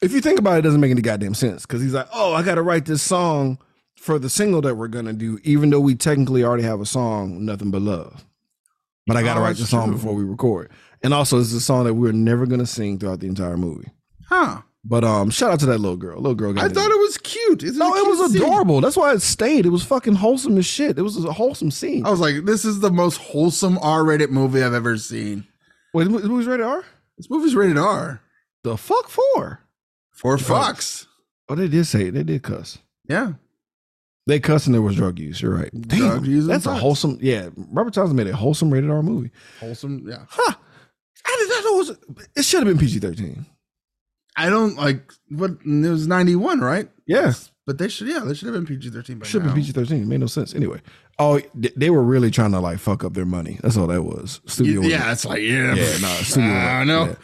If you think about it, it doesn't make any goddamn sense because he's like, oh, I got to write this song for the single that we're gonna do, even though we technically already have a song, nothing but love. But I got to Oh, write the song true. before we record. And also, it's a song that we're never gonna sing throughout the entire movie. Huh. But um, shout out to that little girl. Little girl got I thought it was cute. Isn't No, a it was cute scene? adorable. That's why it stayed. It was fucking wholesome as shit. It was a wholesome scene. I was like, this is the most wholesome R-rated movie I've ever seen. Wait, the movie's rated R? This movie's rated R. The fuck for? For Fox. Oh, they did say it. They did cuss. Yeah. They cussed and there was drug use. You're right. Damn, Drug that's a wholesome. Yeah, Robert Townsend made a wholesome rated R movie. Wholesome. Yeah. Huh? I did not know it was. It should have been PG thirteen. I don't like what it was 91, right? Yeah, But they should, yeah, they should have been PG 13 should have been PG thirteen. It made no sense. Anyway, oh, they they were really trying to like fuck up their money. That's all that was. Studio. Yeah, it's like, yeah. Yeah, nah, studio- I don't know. yeah.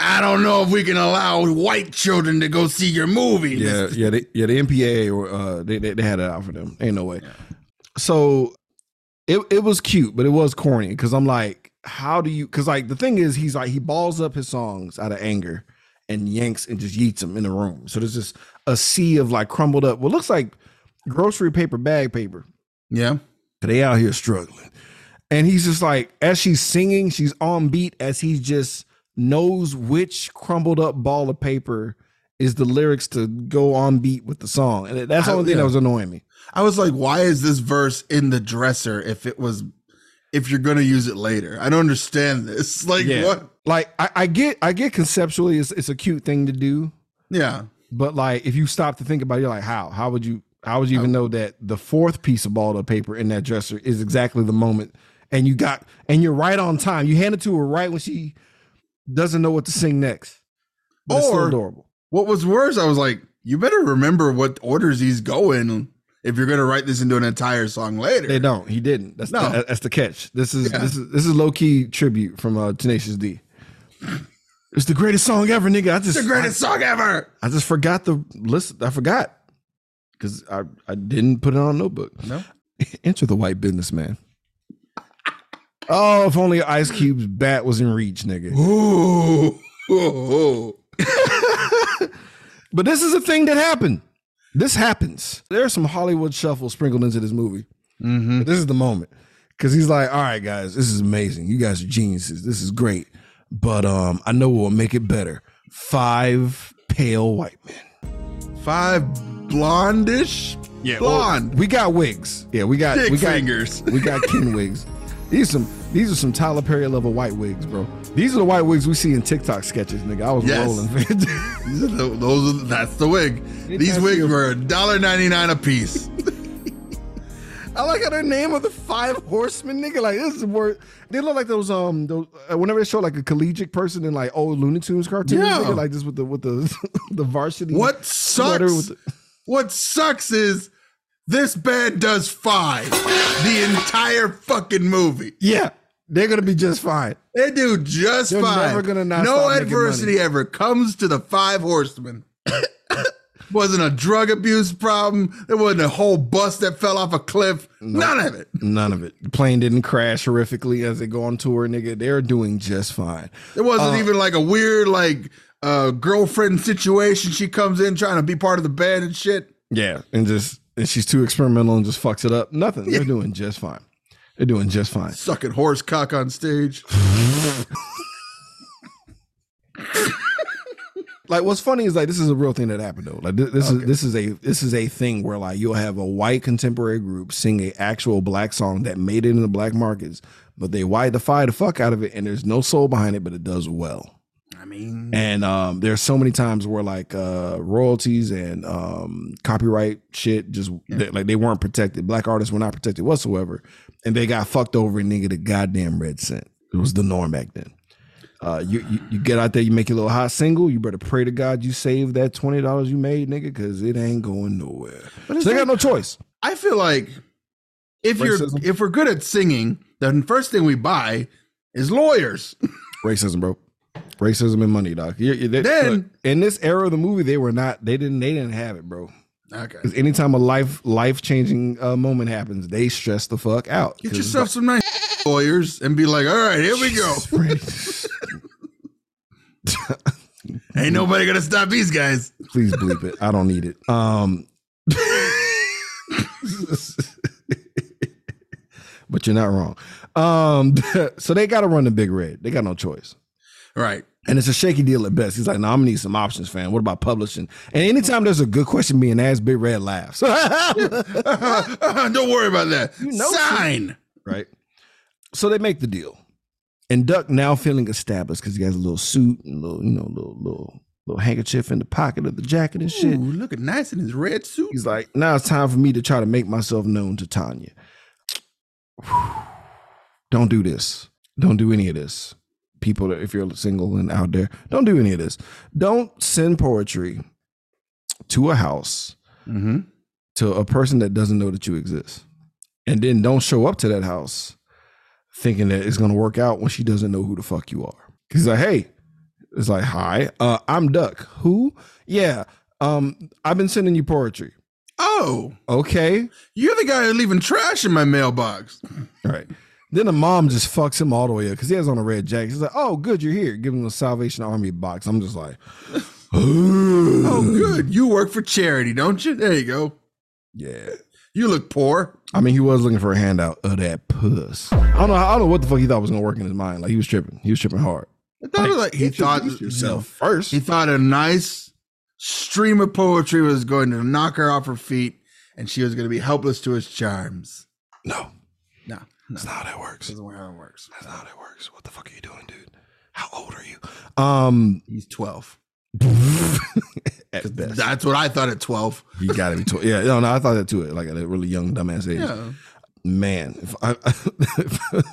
I don't know if we can allow white children to go see your movie. Yeah, yeah, they, yeah. The MPA or uh, they, they they had it out for them. Ain't no way. So it it was cute, but it was corny because I'm like, how do you? Because like the thing is, he's like he balls up his songs out of anger and yanks and just yeets them in the room. So there's just a sea of like crumbled up. What looks like grocery paper bag paper. Yeah. They out here struggling. And he's just like, as she's singing, she's on beat as he just knows which crumbled up ball of paper is the lyrics to go on beat with the song. And that's the I- only thing yeah. that was annoying me. I was like, why is this verse in the dresser if it was if you're gonna use it later? I don't understand this. Like what? Like I, I get I get conceptually it's it's a cute thing to do, Yeah. but like if you stop to think about it, you're like, how? How would you how would you even know that the fourth piece of balled up paper in that dresser is exactly the moment and you got and you're right on time. You hand it to her right when she doesn't know what to sing next. But Or- adorable. What was worse, I was like, you better remember what orders he's going if you're gonna write this into an entire song later. They don't. He didn't. That's No. the, that's the catch. This is Yeah. this is this is low key tribute from uh, Tenacious D. It's the greatest song ever, nigga. I just It's the greatest song ever. I, I just forgot the list. I forgot because I I didn't put it on a notebook. No. Enter the white businessman. Oh, if only Ice Cube's bat was in reach, nigga. Ooh. Ooh. But this is a thing that happened. This happens. There's some Hollywood shuffle sprinkled into this movie. Mm-hmm. This is the moment because he's like, "All right, guys, this is amazing. You guys are geniuses. This is great. But um, I know we'll make it better. Five pale white men. Five blondish. Yeah, blonde. We got wigs. Yeah, we got Dick we got fingers. we got kin wigs. These some these are some Tyler Perry level white wigs, bro. These are the white wigs we see in TikTok sketches, nigga. I was Yes. rolling. The, those are, that's the wig. These wigs were $1.99 a piece. I like how they name of the five horsemen, nigga. Like this is where they look like those um those uh, whenever they show like a collegiate person in like old Looney Tunes cartoons, Yeah. nigga, like this with the with the the varsity. What sucks? the- what sucks is this band does five the entire fucking movie. yeah, they're gonna be just fine. They do just They're fine. never gonna not no adversity ever comes to the five horsemen. wasn't a drug abuse problem. There wasn't a whole bus that fell off a cliff. None of it. None of it. The plane didn't crash horrifically as they go on tour, nigga. They're doing just fine. There wasn't Uh, even like a weird like uh girlfriend situation. She comes in trying to be part of the band and shit. Yeah, and just and she's too experimental and just fucks it up. Nothing. They're doing just fine. They're doing just fine. Sucking horse cock on stage. like what's funny is like this is a real thing that happened though. Like this, this is this is a this is a thing where like you'll have a white contemporary group sing a actual black song that made it in the black markets, but they whiteify the fuck out of it, and there's no soul behind it, but it does well. I mean, And um, there's so many times where like uh, royalties and um, copyright shit just they- like they weren't protected. Black artists were not protected whatsoever, and they got fucked over and nigga the goddamn red cent. It was the norm back then. Uh, you, you you get out there, you make your little hot single. You better pray to God you save that twenty dollars you made, nigga, because it ain't going nowhere. So it's they got no choice. I feel like if Racism? you're if we're good at singing, then first thing we buy is lawyers. Racism, bro. Racism and money, dog. You- you- they- Then- look, in this era of the movie, they were not. They didn't. They didn't have it, bro. Okay. Because anytime a life life changing uh, moment happens, they stress the fuck out. Get yourself some nice lawyers and be like, all right, here we go. Ain't nobody gonna stop these guys. Please bleep it. I don't need it. Um, but you're not wrong. Um, so they got to run the big red. They got no choice. Right. And it's a shaky deal at best. He's like, no, I'm gonna need some options, fam. What about publishing? And anytime there's a good question being asked, Big Red laughs. Don't worry about that. know Sign. right? So they make the deal. And Duck now feeling established because he has a little suit and a little, you know, little little little handkerchief in the pocket of the jacket and shit. Ooh, looking nice in his red suit. He's like, now it's time for me to try to make myself known to Tanya. Don't do this. Don't do any of this. People, that if you're single and out there, don't do any of this. Don't send poetry to a house Mm-hmm. to a person that doesn't know that you exist. And then don't show up to that house thinking that it's gonna work out when she doesn't know who the fuck you are. He's like, hey, it's like, hi, uh, I'm Duck. Who? Yeah. Um, I've been sending you poetry. Oh, Okay. you're the guy leaving trash in my mailbox. All right. Then the mom just fucks him all the way up because he has on a red jacket. She's like, "Oh, good, you're here." Give him the Salvation Army box. I'm just like, Oh, good. You work for charity, don't you? There you go. yeah. You look poor. I mean, he was looking for a handout of that puss. I don't know. I don't know what the fuck he thought was gonna work in his mind. Like he was tripping. He was tripping hard. I thought it was like he thought yourself first. He thought a nice stream of poetry was going to knock her off her feet, and she was going to be helpless to his charms. no, No, that's not how that works. doesn't how it works. That's not how it works. What the fuck are you doing, dude? How old are you? Um, He's twelve. at best, That's what I thought at twelve. you gotta be. twelve. yeah, no, no, I thought that too. Like at a really young dumbass age. Yeah. Man, if I,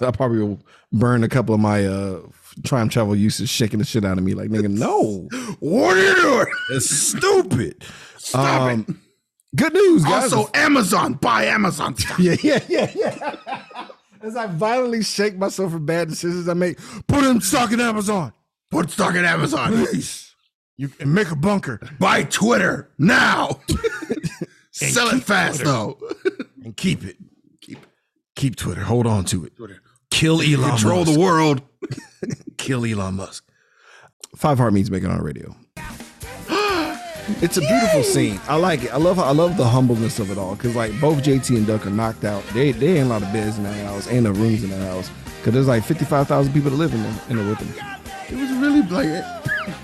I probably will burn a couple of my uh time travel uses, shaking the shit out of me. Like nigga, no, What are you doing? it's stupid. Stop Um, Good news, guys. Also, Amazon. Buy Amazon. Yeah, yeah, yeah, yeah. As I violently shake myself for bad decisions I make, put him stock in Amazon, Put stock in Amazon. please. You can make a bunker Buy Twitter now. Sell it fast Twitter. though. and keep it. Keep Keep Twitter. Hold on to it. Twitter. Kill Elon Control Musk. the world. Kill Elon Musk. Five Heartbeats making on the radio. It's a beautiful scene. I like it. I love. I love the humbleness of it all. Cause like both JT and Duck are knocked out. They they ain't a lot of beds in that house. Ain't no rooms in that house. Cause there's like fifty five thousand people that live in there in there with them. It was really like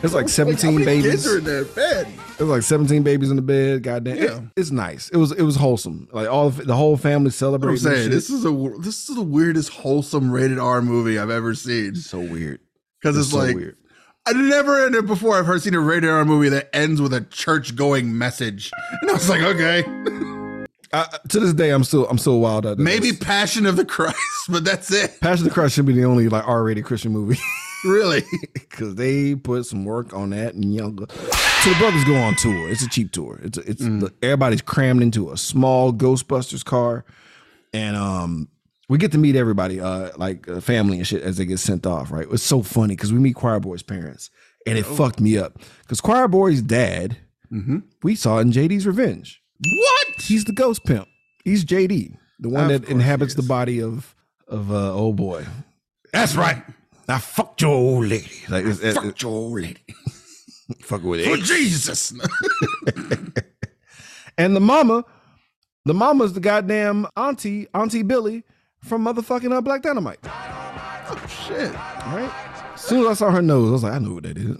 There's like seventeen how many babies. Kids are in their bed. There's like 17 babies in the bed. Goddamn, It- Yeah. it's nice. It was it was wholesome. Like all of, the whole family celebrating. I'm celebrating. saying shit. this is a this is the weirdest wholesome rated R movie I've ever seen so weird. because it's, so like weird. I never ended before I've heard seen a rated R movie that ends with a church going message, and I was like, okay, I, to this day, I'm still I'm still wild at maybe this. Passion of the Christ, but that's it. Passion of the Christ should be the only like R-rated Christian movie Really, because they put some work on that and younger. So the brothers go on tour. It's a cheap tour. It's a, it's Mm. everybody's crammed into a small Ghostbusters car, and um we get to meet everybody, uh like uh, family and shit as they get sent off. Right? It's so funny because we meet Choir Boy's parents, and Oh. it fucked me up because Choir Boy's dad Mm-hmm. we saw in JD's Revenge. what? He's the ghost pimp. He's JD, the one Of that inhabits the body of of uh, old boy. That's right. I fucked your old lady. Like it's, it's, Fuck your old lady. fuck with it. For. Jesus. And the mama, the mama's the goddamn auntie, Auntie Billy from motherfucking uh, Black Dynamite. oh shit. Right? As soon as I saw her nose, I was like, I know what that is.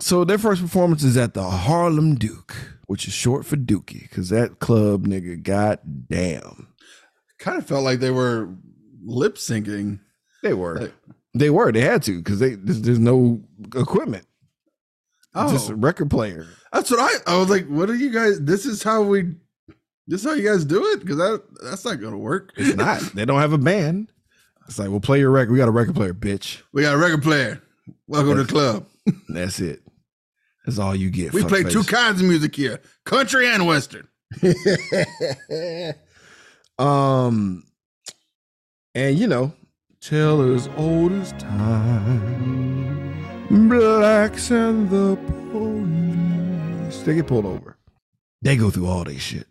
So their first performance is at the Harlem Duke, which is short for Dookie, because that club nigga, goddamn. Kind of felt like they were lip syncing. They were. Like- They were. They had to because they there's, there's no equipment. Oh, Just a record player. that's what I. I was like, what are you guys? This is how we. This is how you guys do it because that that's not gonna work. It's not. they don't have a band. It's like, we'll play your record. We got a record player, bitch. We got a record player. Welcome to the club. That's it. That's all you get. We play fuckface. two kinds of music here: country and western. um, and you know, tell as old as time, blacks and the police. They get pulled over. They go through all this shit.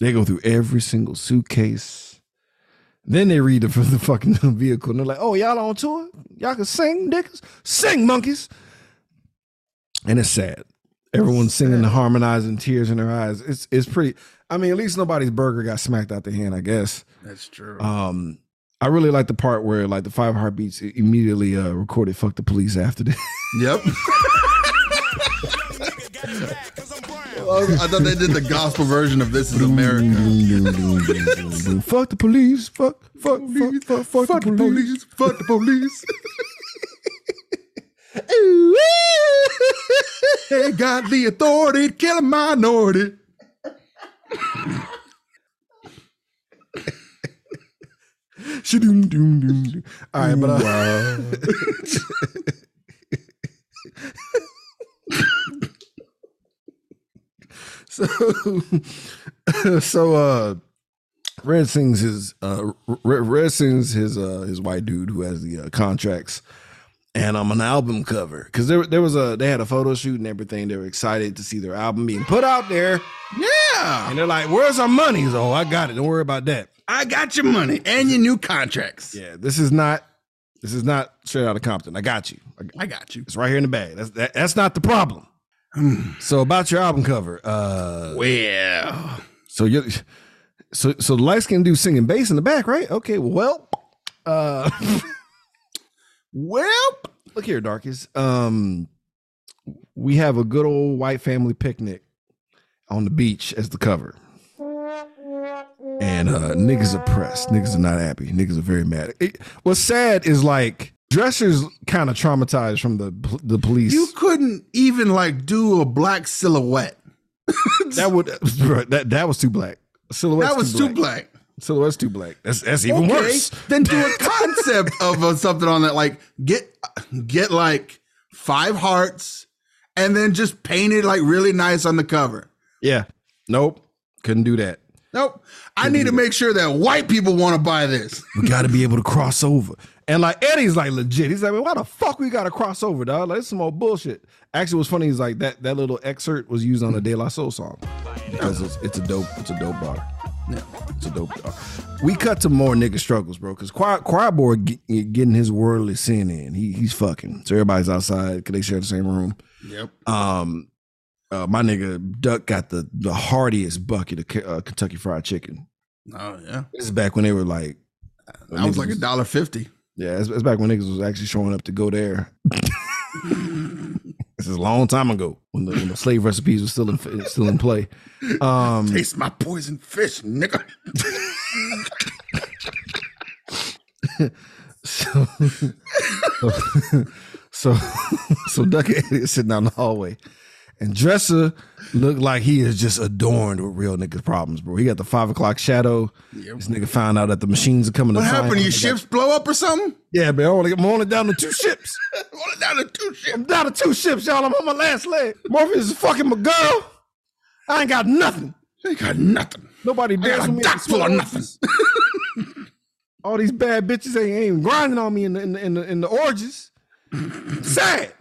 They go through every single suitcase. Then they read it from the fucking vehicle and they're like, oh, y'all on tour? Y'all can sing, niggas? Sing, monkeys. And it's sad. Everyone's singing, the harmonizing, tears in their eyes. It's it's pretty. I mean, at least nobody's burger got smacked out the hand, I guess. That's true. Um, I really like the part where like the five heartbeats immediately uh, recorded "fuck the police" after this. yep. I thought they did the gospel version of "This Is America." fuck the police. Fuck, fuck, fuck, fuck, fuck, Fuck the police. Fuck the police. they got the authority to kill a minority. Shadoom, doom, doom, doom. All right, but uh, so so uh Red sings his uh Red, Red sings his uh his white dude who has the uh, contracts and I'm an album cover because there there was a they had a photo shoot and everything they were excited to see their album being put out there Yeah. and they're like where's our money oh I got it don't worry about that I got your money and your new contracts. Yeah, this is not this is not straight out of Compton. I got you. I, I got you. it's right here in the bag. That's that, that's not the problem. So about your album cover, uh, Well, so you so so the light skinned dude singing bass in the back, right? Okay, well, uh, well, look here, darkies. Um, we have a good old white family picnic on the beach as the cover. And uh niggas are pressed. Niggas are not happy. Niggas are very mad. It- what's sad is like Dresser's kind of traumatized from the the police. you couldn't even like do a black silhouette. that would that that was too black. Silhouette. that was too black. Silhouette's too black. That's that's even okay, worse. then do a concept of uh, something on that. Like get get like five hearts, and then just paint it like really nice on the cover. Yeah. Nope. Couldn't do that. Nope. I need to make sure that white people want to buy this. We got to be able to cross over. And like Eddie's like legit. He's like, "Man, why the fuck we got to cross over, dog? Like, it's some old bullshit. Actually, what's funny is like that that little excerpt was used on the De La Soul song because it's, it's a dope it's a dope bar. Yeah. It's a dope bar. We cut to more nigga struggles, bro. Because choir, choir boy get, getting his worldly sin in. He he's fucking. So everybody's outside because they share the same room. Yep. Um, uh, my nigga Duck got the the heartiest bucket of uh, Kentucky Fried Chicken. Oh yeah. This is back when they were like. That was like a dollar fifty. Yeah, it's, it's back when niggas was actually showing up to go there. this is a long time ago when the, when the slave recipes were still in still in play. Um, Taste my poison fish, nigga. so, so, so Duck and is sitting down the hallway, and Dresser looked like he is just adorned with real niggas problems, bro. He got the five o'clock shadow. This nigga found out that the machines are coming. What happened? Your got- ships blow up or something? Yeah, man. I'm only, I'm down to two ships. Only down to two ships. I'm down to two ships, y'all. I'm on my last leg. Morpheus is fucking my girl. I ain't got nothing. I ain't got nothing. Nobody got with me. full of nothing. All these bad bitches ain't, ain't grinding on me in the in the in the, in the orgies. Sad.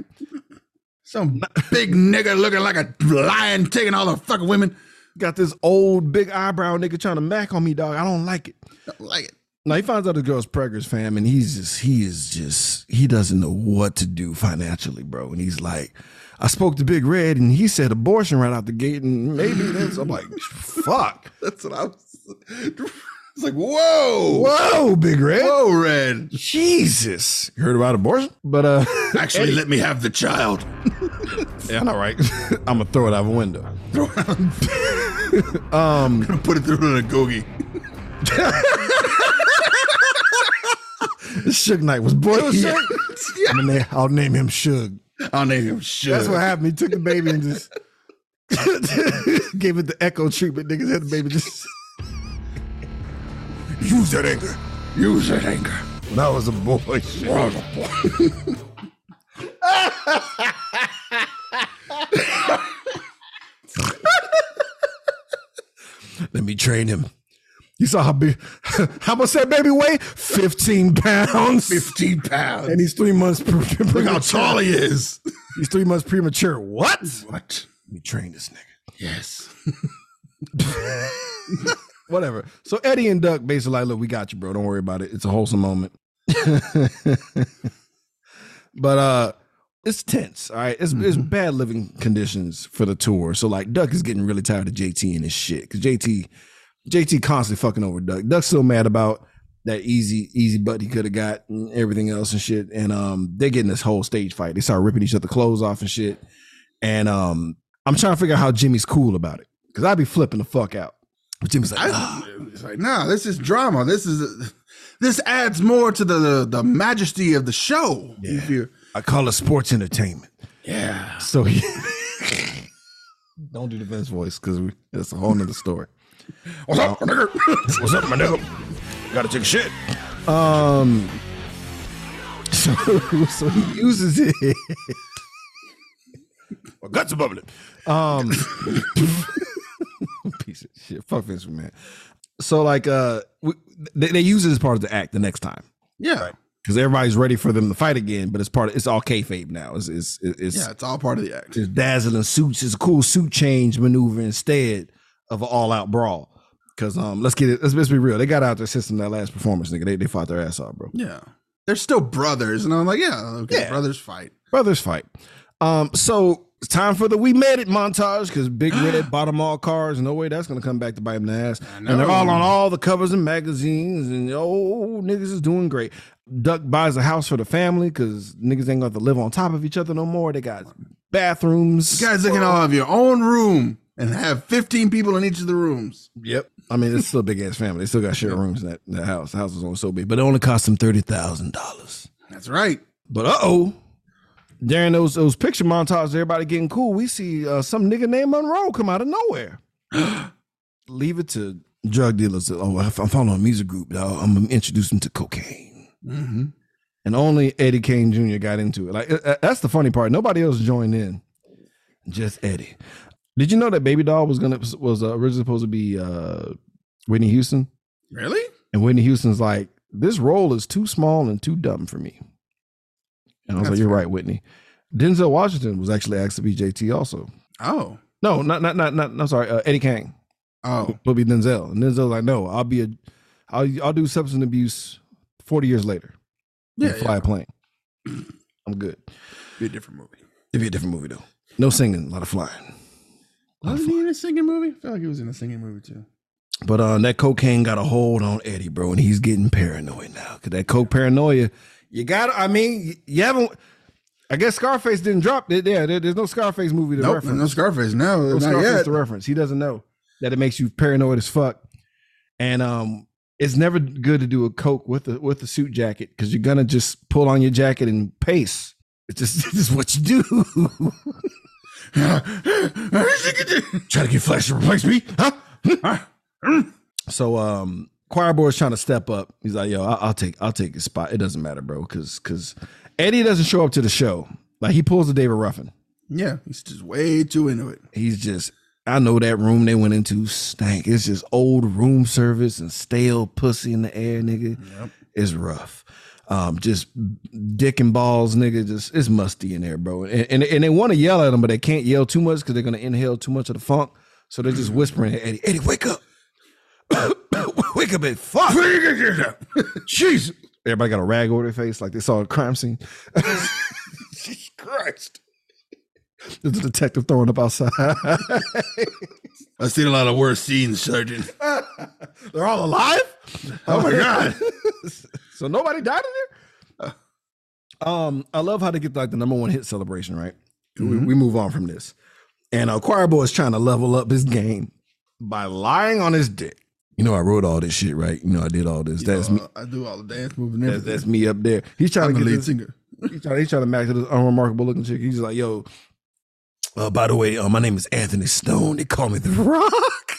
Some big nigga looking like a lion taking all the fucking women. Got this old big eyebrow nigga trying to mac on me, dog. I don't like it. I don't like it. Now he finds out the girl's preggers, fam, and he's just he is just he doesn't know what to do financially, bro. And he's like, I spoke to Big Red, and he said abortion right out the gate, and maybe that's. I'm like, fuck. That's what I was. It's like, whoa, Whoa, Big Red. whoa, Red. Jesus. You heard about abortion? But uh Actually, let me have the child. yeah, I know, right? I'm gonna throw it out the window. Um, put it through the googie. Suge Knight was boy. Yeah. I'm name, I'll name him Suge. I'll name him Suge. That's what happened. He took the baby and just gave it the echo treatment. Niggas had the baby just use that anger. Use that anger. When I was a boy. shit. Let me train him. You saw how big, how much that baby weigh? 15 pounds. 15 pounds. And he's three months pre- Look how premature. tall he is. He's three months premature. What? What? Let me train this nigga. Yes. Whatever. So Eddie and Duck basically like, look, we got you, bro. Don't worry about it. It's a wholesome moment. but uh it's tense. All right. It's it's bad living conditions for the tour. So like Duck is getting really tired of JT and his shit. Cause JT JT constantly fucking over Duck. Duck's still mad about that easy, easy butt he could have got and everything else and shit. And um they're getting this whole stage fight. They start ripping each other clothes off and shit. And um I'm trying to figure out how Jimmy's cool about it. Cause I'd be flipping the fuck out. But Jimmy's like, "Ah." I, it's like, nah, this is drama. This is this adds more to the the majesty of the show. Yeah. You're- I call it sports entertainment. yeah. So he don't do the Vince voice because that's a whole nother story. What's up, nigga? What's up, my nigga? Gotta take a shit. Um. So, so he uses it. My guts are bubbling. Um. piece of shit. Fuck Vince man. So like, uh, we, they, they use it as part of the act the next time Yeah. because everybody's ready for them to fight again. But it's part of it's all kayfabe now. It's it's it's, Yeah, it's all part of the act. it's dazzling suits. It's a cool suit change maneuver instead of an all out brawl. Cause um, let's get it. Let's, let's be real. They got out their system that last performance, nigga. They they fought their ass off, bro. Yeah. They're still brothers. And I'm like, yeah, okay, Yeah. brothers fight. Brothers fight. Um, so it's time for the we made it montage because Big Red bottom all cars. No way that's gonna come back to bite in the ass. And they're all on all the covers and magazines, and oh, niggas is doing great. Duck buys a house for the family because niggas ain't gonna have to live on top of each other no more. They got bathrooms. You guys can all have your own room and have 15 people in each of the rooms. Yep. I mean, it's still a big ass family. They still got shared rooms in that, in that house. The house is only so big, but it only cost them thirty thousand dollars. That's right. But uh oh, during those those picture montages, everybody getting cool. We see uh, some nigga named Monroe come out of nowhere. Leave it to drug dealers. Oh, I'm following a music group. Dog. I'm gonna introduce them to cocaine. Mm-hmm. And only Eddie Kane Jr. got into it. Like uh, uh, that's the funny part. Nobody else joined in. Just Eddie. Did you know that Baby Doll was gonna was uh, originally supposed to be uh, Whitney Houston? Really? And Whitney Houston's like, this role is too small and too dumb for me. And I was That's like, you're fair. right, Whitney. Denzel Washington was actually asked to be JT also. Oh. No, not not not not. I'm sorry, uh, Eddie Kane Oh. will be Denzel, and Denzel's like, no, I'll be a, I'll I'll do substance abuse forty years later. Yeah. Yeah, fly a plane. I'm good. Be a different movie. It'd be a different movie though. No singing, a lot of flying. Wasn't he in a singing movie? I felt like he was in a singing movie too. But uh, that cocaine got a hold on Eddie, bro, and he's getting paranoid now. Cause that coke paranoia, you got. I mean, you- haven't. I guess Scarface didn't drop it. Yeah, there- there's no Scarface movie to Nope. reference. No Scarface. No, No not Scarface yet. to reference. He doesn't know that it makes you paranoid as fuck. And um, it's never good to do a coke with a with a suit jacket because you're gonna just pull on your jacket and pace. It's just this is what you do. Try to get Flash to replace me, huh? so um, choir boy's trying to step up. He's like, "Yo, I'll, I'll take I'll take his spot. It doesn't matter, bro, because because Eddie doesn't show up to the show. Like he pulls the David Ruffin. yeah, he's just way too into it. He's just I know that room they went into stank. It's just old room service and stale pussy in the air, nigga. It's rough. Um, just dick and balls, nigga. Just it's musty in there, bro. And and, and they want to yell at him, but they can't yell too much because they're gonna inhale too much of the funk. So they're just whispering at Eddie, Eddie, wake up. Wake up, Eddie. Fuck. Jesus. Everybody got a rag over their face like they saw a crime scene. Jesus Christ. There's a detective throwing up outside. I've seen a lot of worse scenes, Sergeant. They're all alive? Oh my god. so nobody died in there? Um, I love how they get like the number one hit celebration, right? We, we move on from this. And uh Choir Boy is trying to level up his game by lying on his dick. You know, I wrote all this shit, right? You know, I did all this. That's me. Uh, I do all the dance moves and everything. that's me up there. He's trying I'm to get lead this, singer. he's trying, he's trying to match this unremarkable looking chick. He's like, yo, uh, by the way, uh, my name is Anthony Stone. They call me the Rock.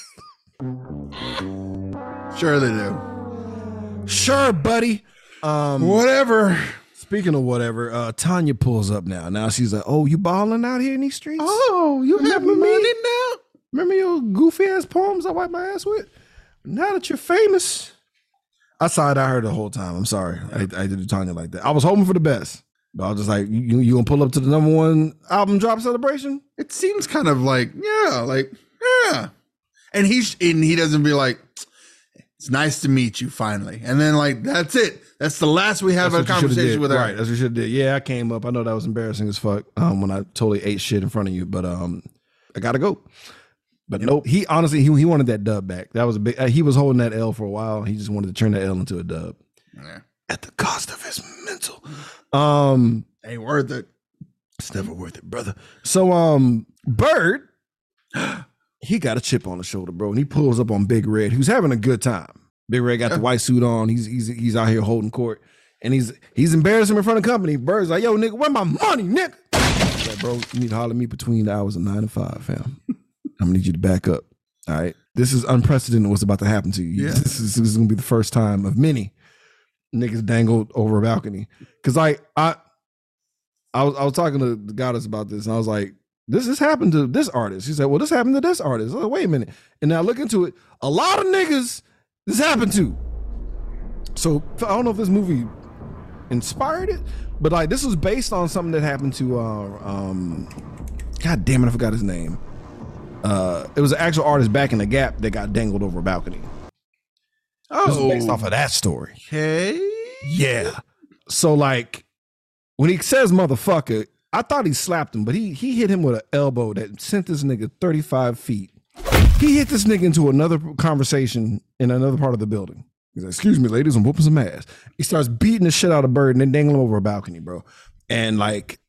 Sure they do. Sure, buddy. Um, Whatever. Speaking of whatever, uh, Tanya pulls up now. Now she's like, "Oh, you balling out here in these streets? Oh, you have me? money now? Remember your goofy ass poems I wipe my ass with? Now that you're famous, I side I heard the whole time. I'm sorry, I, I did Tanya like that. I was hoping for the best, but I was just like, "You, you gonna pull up to the number one album drop celebration? It seems kind of like, yeah, like, yeah. And he's and he doesn't be like, it's nice to meet you finally. And then like that's it. That's the last we have That's a what you shoulda conversation with her. Right, that's what you should did. Yeah, I came up. I know that was embarrassing as fuck um, when I totally ate shit in front of you, but um, I gotta go. But nope, he honestly he, he wanted that dub back. That was a big. Uh, he was holding that L for a while. He just wanted to turn that L into a dub Yeah. at the cost of his mental. Um, Ain't worth it. it's never worth it, brother. So um, Bird, he got a chip on the shoulder, bro, and he pulls up on Big Red, who's having a good time. Big Red got the white suit on. He's he's he's out here holding court, and he's he's embarrassing him in front of company. Bird's like, "Yo, nigga, where my money, nigga?" Like, bro, you need to holler at me between the hours of nine and five, fam. I'm gonna need you to back up. All right, this is unprecedented. What's about to happen to you? Yeah. This is, this is gonna be the first time of many niggas dangled over a balcony. Cause like I, I was I was talking to the goddess about this, and I was like, "This has happened to this artist." She said, "Well, this happened to this artist." I was like, Wait a minute, and now look into it. A lot of niggas this happened to. So I don't know if this movie inspired it, but like this was based on something that happened to uh, um, God damn it, I forgot his name. Uh, it was an actual artist back in the Gap that got dangled over a balcony. Is based off of that story. Okay. Yeah. So like when he says motherfucker, I thought he slapped him, but he he hit him with an elbow that sent this nigga 35 feet. He hit this nigga into another conversation in another part of the building. He's like, excuse me, ladies, I'm whooping some ass. He starts beating the shit out of Bird and then dangling over a balcony, bro. And like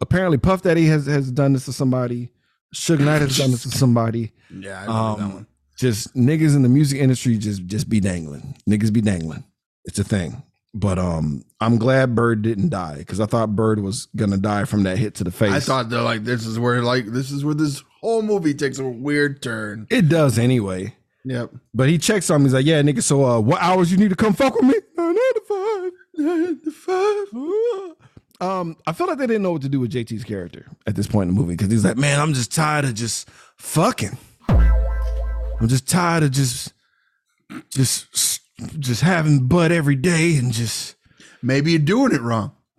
apparently Puff Daddy has has done this to somebody. Suge Knight has done this to somebody. Yeah, I remember that Um, one. just niggas in the music industry just just be dangling. Niggas be dangling. It's a thing. But um, I'm glad Bird didn't die because I thought Bird was gonna die from that hit to the face. I thought though, like this is where like this is where this whole movie takes a weird turn. it does anyway. Yep. But he checks on me. He's like, "Yeah, nigga. So uh, what hours you need to come fuck with me? Nine to five. Nine to five. Um, I feel like they didn't know what to do with JT's character at this point in the movie because he's like, "Man, I'm just tired of just fucking. I'm just tired of just, just, just having butt every day and just." Maybe you're doing it wrong.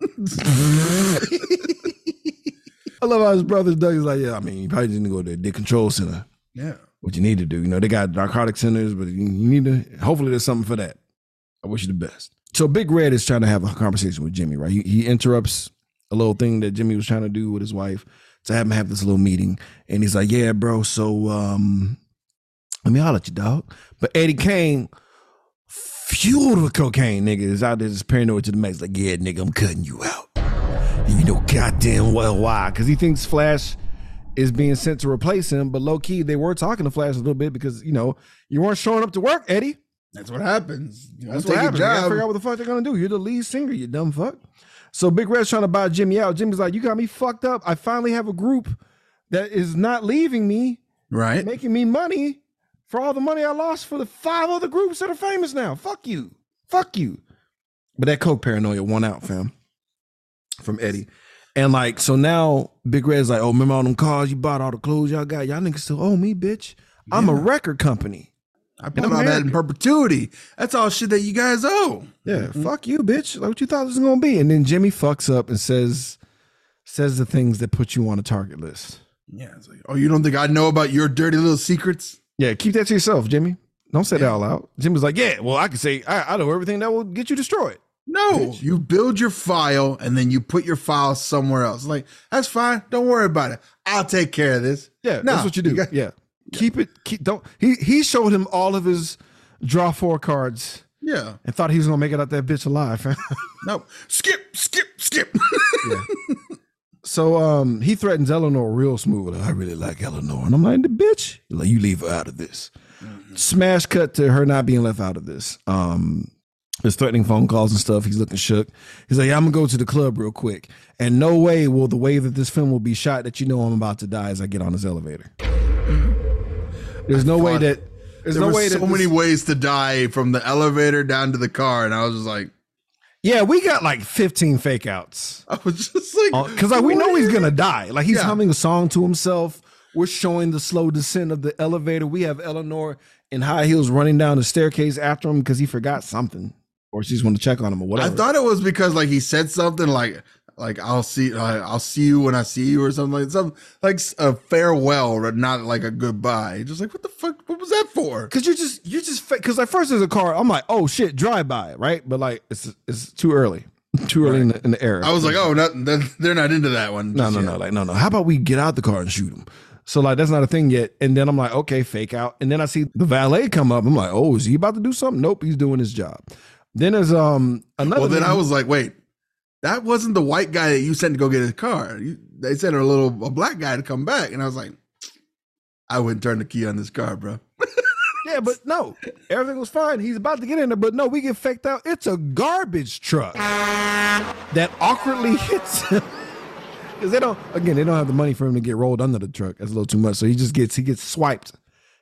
I love how his brother's Duck is like, yeah, I mean, you probably didn't go to the dick control center. Yeah. What you need to do, you know, they got narcotic centers, but you you need to. Hopefully, there's something for that. I wish you the best. So Big Red is trying to have a conversation with Jimmy, right? He, he interrupts a little thing that Jimmy was trying to do with his wife to have him have this little meeting, and he's like, "Yeah, bro. So, um, let me holler at you, dog." But Eddie Kane, fueled with cocaine, nigga, is out there just paranoid to the max. Like, yeah, nigga, I'm cutting you out. And you know goddamn well why. Because he thinks Flash is being sent to replace him. But low key, they were talking to Flash a little bit because, you know, you weren't showing up to work, Eddie. That's what happens. That's what happens. You gotta figure out what the fuck they're gonna do. You're the lead singer, you dumb fuck. So Big Red's trying to buy Jimmy out. Jimmy's like, You got me fucked up. I finally have a group that is not leaving me, right? making me money for all the money I lost for the five other groups that are famous now. Fuck you. Fuck you. But that coke paranoia won out, fam. From Eddie. And like, so now Big Red's like, oh, remember all them cars you bought, all the clothes y'all got? Y'all niggas still owe me, bitch. I'm a record company. I put all that in perpetuity. That's all shit that you guys owe. Yeah, mm-hmm. fuck you, bitch. Like what you thought this was gonna be. And then Jimmy fucks up and says says the things that put you on a target list. Yeah. It's like, oh, you don't think I know about your dirty little secrets? Yeah, keep that to yourself, Jimmy. Don't say that all out. Jimmy's like, yeah, well, I can say I, I know everything that will get you destroyed. No, you build your file and then you put your file somewhere else. Like, that's fine. Don't worry about it. I'll take care of this. Yeah, No, that's what you do. got- yeah. Keep it keep don't he he showed him all of his draw four cards Yeah. and thought he was gonna make it out that bitch alive. No. Skip, skip, skip. yeah. so um he threatens Eleanor real smooth. I really like Eleanor. And I'm like, the bitch, like you leave her out of this. Smash cut to her not being left out of this. Um his threatening phone calls and stuff. He's looking shook. He's like, yeah, I'm gonna go to the club real quick. And no way will the way that this film will be shot that you know I'm about to die as I get on this elevator. There's no way that there's there no way so that many ways to die from the elevator down to the car. And I was just like, Yeah, we got like 15 fake outs. I was just like, uh, Because like we know he's gonna die. Like he's Yeah. humming a song to himself. We're showing the slow descent of the elevator. We have Eleanor in high heels running down the staircase after him because he forgot something, or she's going to check on him or whatever. I thought it was because like he said something like, like I'll see, uh, I'll see you when I see you, or something like some like a farewell, but not like a goodbye. Just like what the fuck? What was that for? Because you're just you're just because at first there's a car. I'm like, oh shit, drive by, right? But like it's it's too early, too early in the, in the era. I was like, oh, not, they're not into that one. No, no, yet. no, like no, no. How about we get out the car and shoot him? So like that's not a thing yet. And then I'm like, okay, fake out. And then I see the valet come up. I'm like, oh, is he about to do something? Nope, he's doing his job. Then there's um another. Well, then nigga- I was like, wait, that wasn't the white guy that you sent to go get his car. You, they sent a little a black guy to come back, and I was like, I wouldn't turn the key on this car, bro. yeah, but no, everything was fine. He's about to get in there, but no, we get faked out. It's a garbage truck that awkwardly hits him. Because they don't, again, they don't have the money for him to get rolled under the truck. That's a little too much. So he just gets, he gets swiped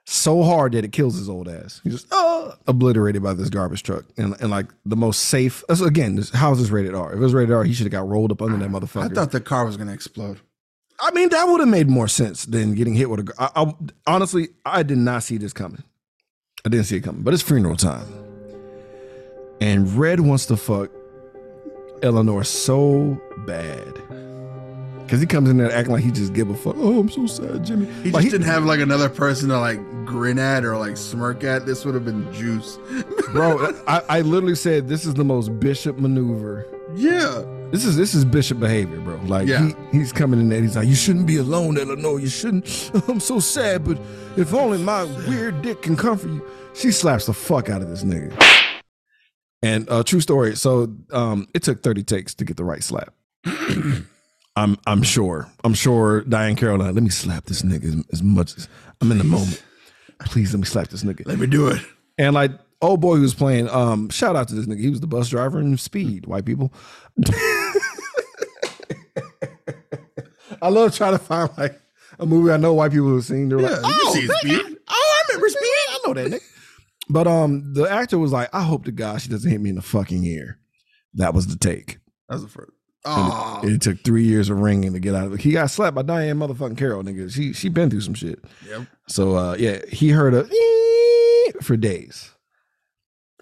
so hard that it kills his old ass. He's just uh, obliterated by this garbage truck. And, and like the most safe, again, this, how is this rated R? If it was rated R, he should have got rolled up under that motherfucker. I thought the car was gonna explode. I mean, that would have made more sense than getting hit with a. I, I, honestly, I did not see this coming. I didn't see it coming, but it's funeral time, and Red wants to fuck Eleanor so bad Because he comes in there acting like he just give a fuck. Oh, I'm so sad, Jimmy. He Like, just didn't have like another person to like grin at or like smirk at. This would have been juice. bro. I, I literally said this is the most bishop maneuver. Yeah. This is this is bishop behavior, bro. Like Yeah. he, he's coming in there. He's like, you shouldn't be alone, Eleanor. You shouldn't. I'm so sad, but if only my weird dick can comfort you. She slaps the fuck out of this nigga. And uh, true story. So um, it took 30 takes to get the right slap. I'm I'm sure. I'm sure Diahann Caroline. Let me slap this nigga as, as much as I'm in the moment. Please let me slap this nigga. Let me do it. And like old boy who was playing, um, shout out to this nigga. He was the bus driver in Speed, white people. I love trying to find like a movie I know white people have seen. They're Yeah, like, you oh, see Speed. oh, I remember Speed. I know that nigga. But um, the actor was like, I hope to God she doesn't hit me in the fucking ear. That was the take. That's the first. Oh, it, it took three years of ringing to get out of it. He got slapped by Diahann motherfucking Carroll, nigga. She she been through some shit. yep. So uh yeah, he heard a for days.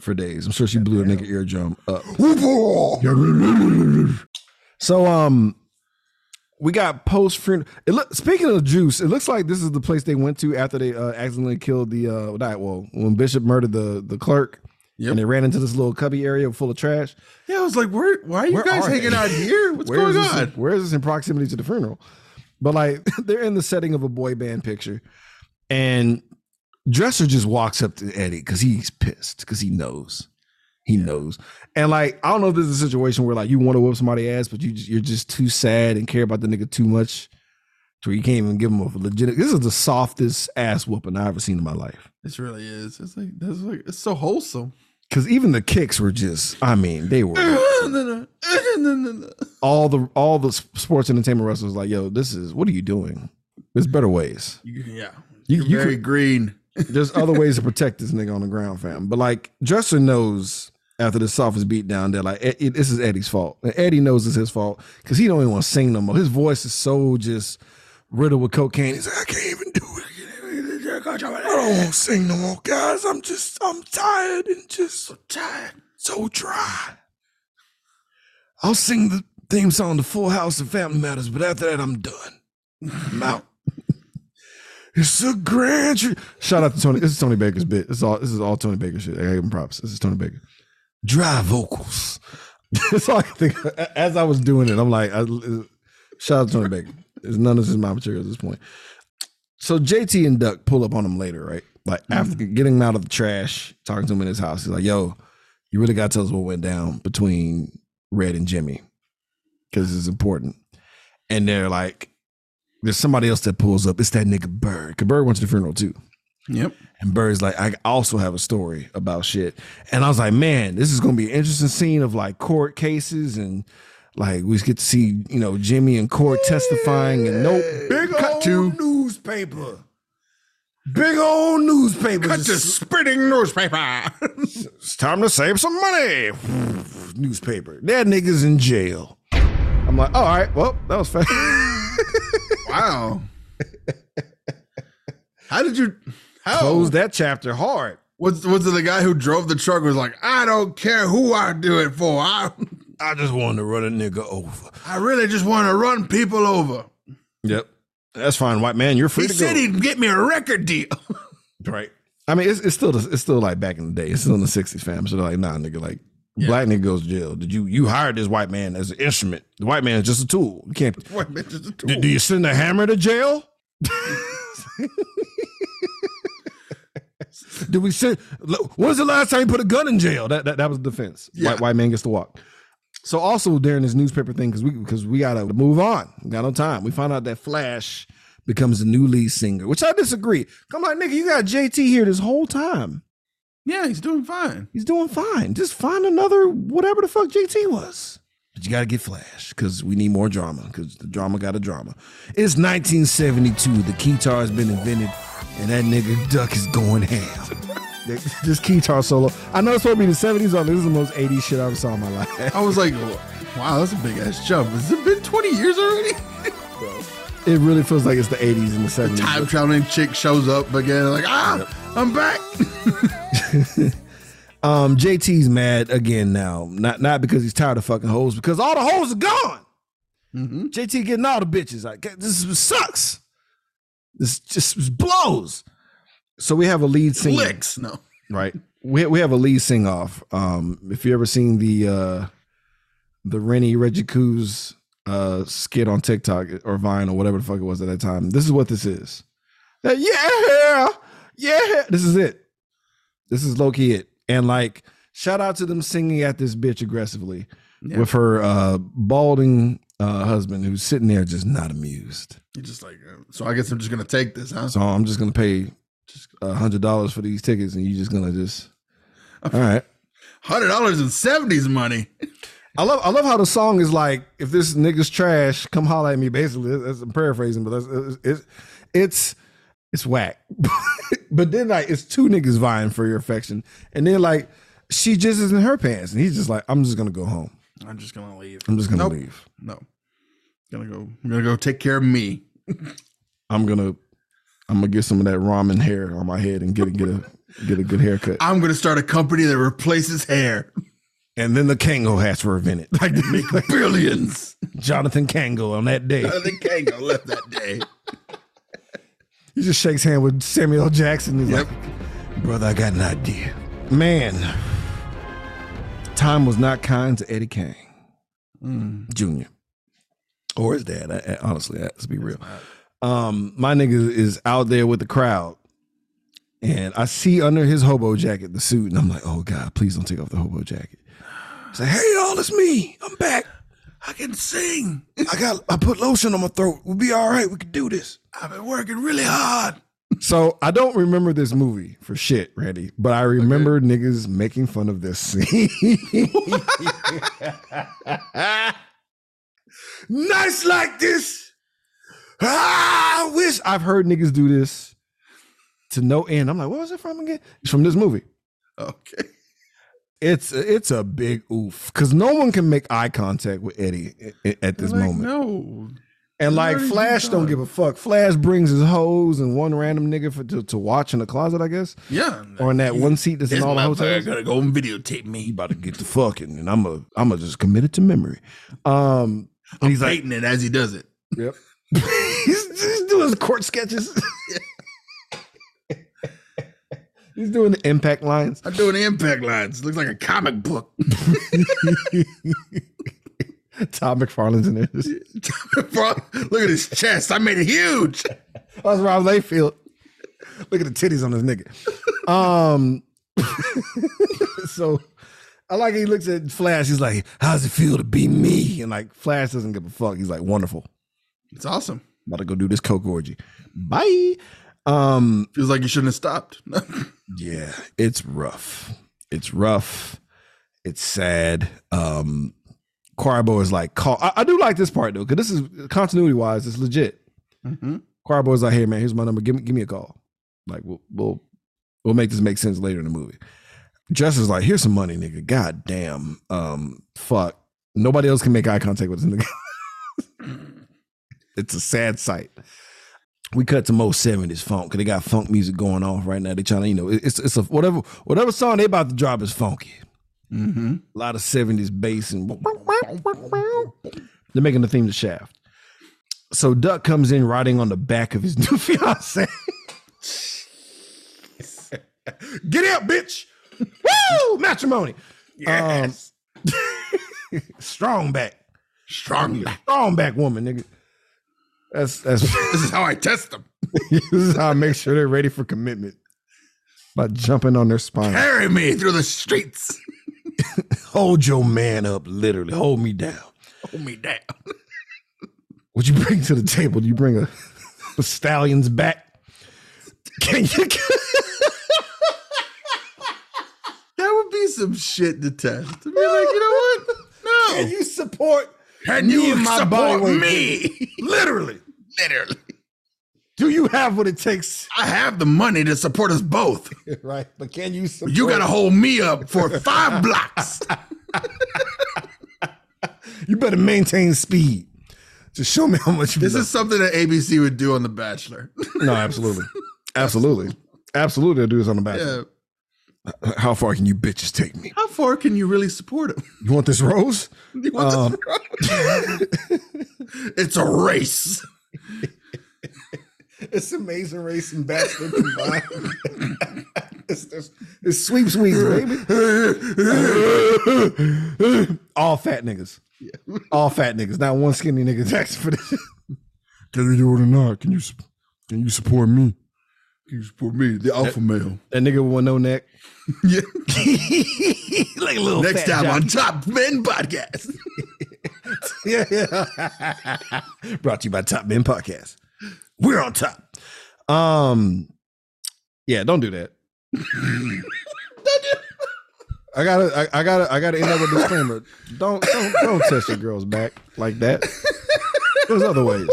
For days. I'm sure she blew a nigga eardrum up. So um we got post funeral. It look speaking of juice, it looks like this is the place they went to after they uh, accidentally killed the uh well when Bishop murdered the the clerk Yep. and they ran into this little cubby area full of trash. Yeah, I was like, where? Why are you Where guys are hanging they? out here? What's Where going on? in- where is this in proximity to the funeral? But like they're in the setting of a boy band picture, and Dresser just walks up to Eddie because he's pissed because he knows, he knows, and like I don't know if this is a situation where like you want to whip somebody's ass, but you just, you're just too sad and care about the nigga too much, to where you can't even give him a legit. This is the softest ass whooping I've ever seen in my life. This really is. It's like that's like it's so wholesome. Because even the kicks were just, I mean, they were all the all the sports entertainment wrestlers like, yo, this is what are you doing? There's better ways. You- yeah, You- very could- green. There's other ways to protect this nigga on the ground, fam. But like Dresser knows after the softest beat down, they're like, "Eh, eh, this is Eddie's fault. And Eddie knows it's his fault because he don't even want to sing no more. His voice is so just riddled with cocaine. He's like, I can't even do it. I don't want to sing no more, guys. I'm just, I'm tired and just so tired, so dry. I'll sing the theme song to Full House and Family Matters, but after that, I'm done. I'm out. It's a grand. tr- Shout out to Tony. This is Tony Baker's bit. This is all. This is all Tony Baker shit. I gave him props. This is Tony Baker. Dry vocals. That's all I can think. Of. As I was doing it, I'm like, I, shout out to Tony Baker. It's none of this is my material at this point. So JT and Duck pull up on him later, right? Like mm-hmm. after getting him out of the trash, talking to him in his house. He's like, "Yo, you really got to tell us what went down between Red and Jimmy, because it's important." And they're like, there's somebody else that pulls up. It's that nigga Bird. Cause Bird went to the funeral too. Yep. And Bird's like, I also have a story about shit. And I was like, man, this is gonna be an interesting scene of like court cases and like we get to see, you know, Jimmy and court testifying and no big Cut old to- newspaper. Big old newspaper. Cut to Just- spitting newspaper. it's time to save some money. newspaper. That nigga's in jail. I'm like, all right, well, that was fast. wow. How did you? How Close that chapter hard. Was was it the guy who drove the truck? Was like, I don't care who I do it for. I I just wanted to run a nigga over. I really just want to run people over. Yep. That's fine, white man. You're free He to said go. he'd get me a record deal. right. I mean, it's, it's still it's still like back in the day. It's still in the '60s, fam. So they're like, nah, nigga, like Yeah. black nigga goes to jail. Did you you hired this white man as an instrument? The white man is just a tool. You can't. What, bitch, it's a Do, tool. do you send a hammer to jail? Do we send? When's the last time you put a gun in jail? That that, that was the defense. Yeah. White white man gets to walk. So also during this newspaper thing, because we because we gotta move on. We got no time. We found out that Flash becomes the new lead singer, which I disagree. Come on, nigga, you got JT here this whole time. Yeah, he's doing fine. He's doing fine. Just find another whatever the fuck JT was. But you gotta get Flash because we need more drama because the drama got a drama. It's 1972. The keytar has been invented, and that nigga Duck is going ham. this keytar solo. I know it's supposed to be the 70s, but this is the most 80s shit I ever saw in my life. I was like, wow, that's a big ass jump. Has it been 20 years already? It really feels like it's the 80s and the 70s. Time traveling chick shows up again, like, ah, I'm back. Um, JT's mad again now. Not not because he's tired of fucking hoes, because all the hoes are gone. Mhm. JT getting all the bitches. Like this sucks. This just blows. So we have a lead singer, Licks. No. right? We we have a lead sing off. Um, if you ever seen the uh the Rennie Reggie Couz uh skit on TikTok or Vine or whatever the fuck it was at that time, this is what this is. That, yeah, yeah. This is it. This is low key it. And like, shout out to them singing at this bitch aggressively Yeah. with her uh balding uh husband who's sitting there just not amused. You're just like, uh, so I guess I'm just gonna take this, huh? So I'm just gonna pay a hundred dollars for these tickets, and you're just gonna just all right. Hundred dollars in seventies money. I love I love how the song is like if this nigga's trash, come holler at me. Basically, that's, I'm paraphrasing, but that's it's it's it's, whack. but then like it's two niggas vying for your affection, and then like she just is in her pants, and he's just like, I'm just gonna go home. I'm just gonna leave. I'm just gonna Nope. leave. No. Gonna go. I'm gonna go take care of me. I'm gonna I'm gonna get some of that ramen hair on my head and get a get a get a good haircut. I'm gonna start a company that replaces hair. And then the Kangol hats were invented. Like, Make billions. Jonathan Kango on that day. Think Kango left that day. He just shakes hand with Samuel Jackson. He's Yep. like, brother, I got an idea. Man, time was not kind to Eddie Kane Mm. Jr. or his dad. I- I- honestly, let's be real. Um, my nigga is out there with the crowd. And I see under his hobo jacket the suit, and I'm like, oh God, please don't take off the hobo jacket. Say, hey y'all, it's me. I'm back. I can sing. I got I put lotion on my throat. We'll be all right. We can do this. I've been working really hard. So I don't remember this movie for shit, Randy, but I remember niggas making fun of this scene. nice like this. Ah, I wish I've heard niggas do this to no end. I'm like, what was it from again? It's from this movie. Okay. It's it's a big oof because no one can make eye contact with Eddie at this Like, moment. No. And like Flash don't give a fuck. Flash brings his hoes and one random nigga for to, to watch in the closet, I guess, Yeah. or in that one seat that's in all the hotels. Gotta go and videotape He me. about to get the fucking, and I'm a I'm a just commit it to memory. Um, I'm he's like, it as he does it. yep. he's, doing his court sketches. he's doing the impact lines. I'm doing the impact lines. It looks like a comic book. Todd McFarlane's in there. Bro, look at his chest. I made it huge. That's Rob Liefeld. Look at the titties on this nigga. Um, so I like he looks at Flash. He's like, "How's it feel to be me?" And like Flash doesn't give a fuck. He's like, "Wonderful." It's awesome. About to go do this coke orgy. Bye. Um, Feels like you shouldn't have stopped. yeah, it's rough. It's rough. It's sad. Um, Choir Boy is like, call. I, I do like this part though, because this is continuity wise, it's legit. mm-hmm. Choir Boy's like, hey man, here's my number. Give me give me a call. Like we'll we'll we'll make this make sense later in the movie. Justice like, here's some money, nigga. God damn. Um, fuck. Nobody else can make eye contact with this nigga. it's a sad sight. We cut to most 70s funk because they got funk music going off right now. They trying to, you know, it's it's a whatever whatever song they about to drop is funky. Mm-hmm. A lot of 70s bass and they're making the theme to Shaft. So Duck comes in riding on the back of his new fiance. Get out, bitch! Woo! Matrimony. Yes. Strong back. Strong back. Strong back woman, nigga. That's that's This is how I test them. this is how I make sure they're ready for commitment. By jumping on their spine. Carry me through the streets. Hold your man up, literally. Hold me down. Hold me down. What you bring to the table? Do you bring a, a stallion's back? Can you? That would be some shit to test. To be like, you know what? No. Can you support? Can me you support me? Literally. Literally. Do you have what it takes? I have the money to support us both. right, but can you support? You gotta hold me up for five blocks. You better maintain speed. Just show me how much you. This is something that ABC would do on The Bachelor. no, absolutely, absolutely, absolutely. I'll do this on the back. yeah. How far can you bitches take me? How far can you really support him? You want this rose? You want Um, this It's a race. It's amazing race and bastard combined. it's, it's, it's sweep sweeps, baby. All fat niggas. All fat niggas. Not one skinny nigga asking for this. Can you do it or not? Can you can you support me? You support me, the alpha male. That nigga with no neck. Yeah. like a little Next fat time on. Top Men Podcast. yeah, yeah. Brought to you by Top Men Podcast. We're on top. Um, yeah, don't do that. I gotta, I, I gotta, I gotta end up with a disclaimer. Don't, don't, don't test your girl's back like that. There's other ways.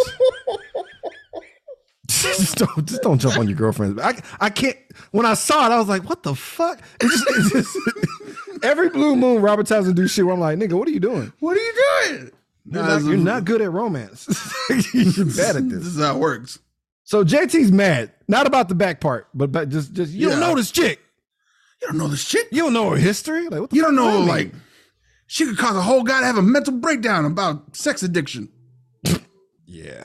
just don't, just don't jump on your girlfriend's back. I, I can't. When I saw it, I was like, "What the fuck?" It just, it just every blue moon, Robert Townsend do shit. Where I'm like, "Nigga, what are you doing?" What are you doing? You're, not, you're not good at romance. you're bad at This this. is how it works. So JT's mad, not about the back part, but but just just you don't know this chick. You don't know this shit. You don't know her history. Like what the You don't know, like, she could cause a whole guy to have a mental breakdown about sex addiction. yeah,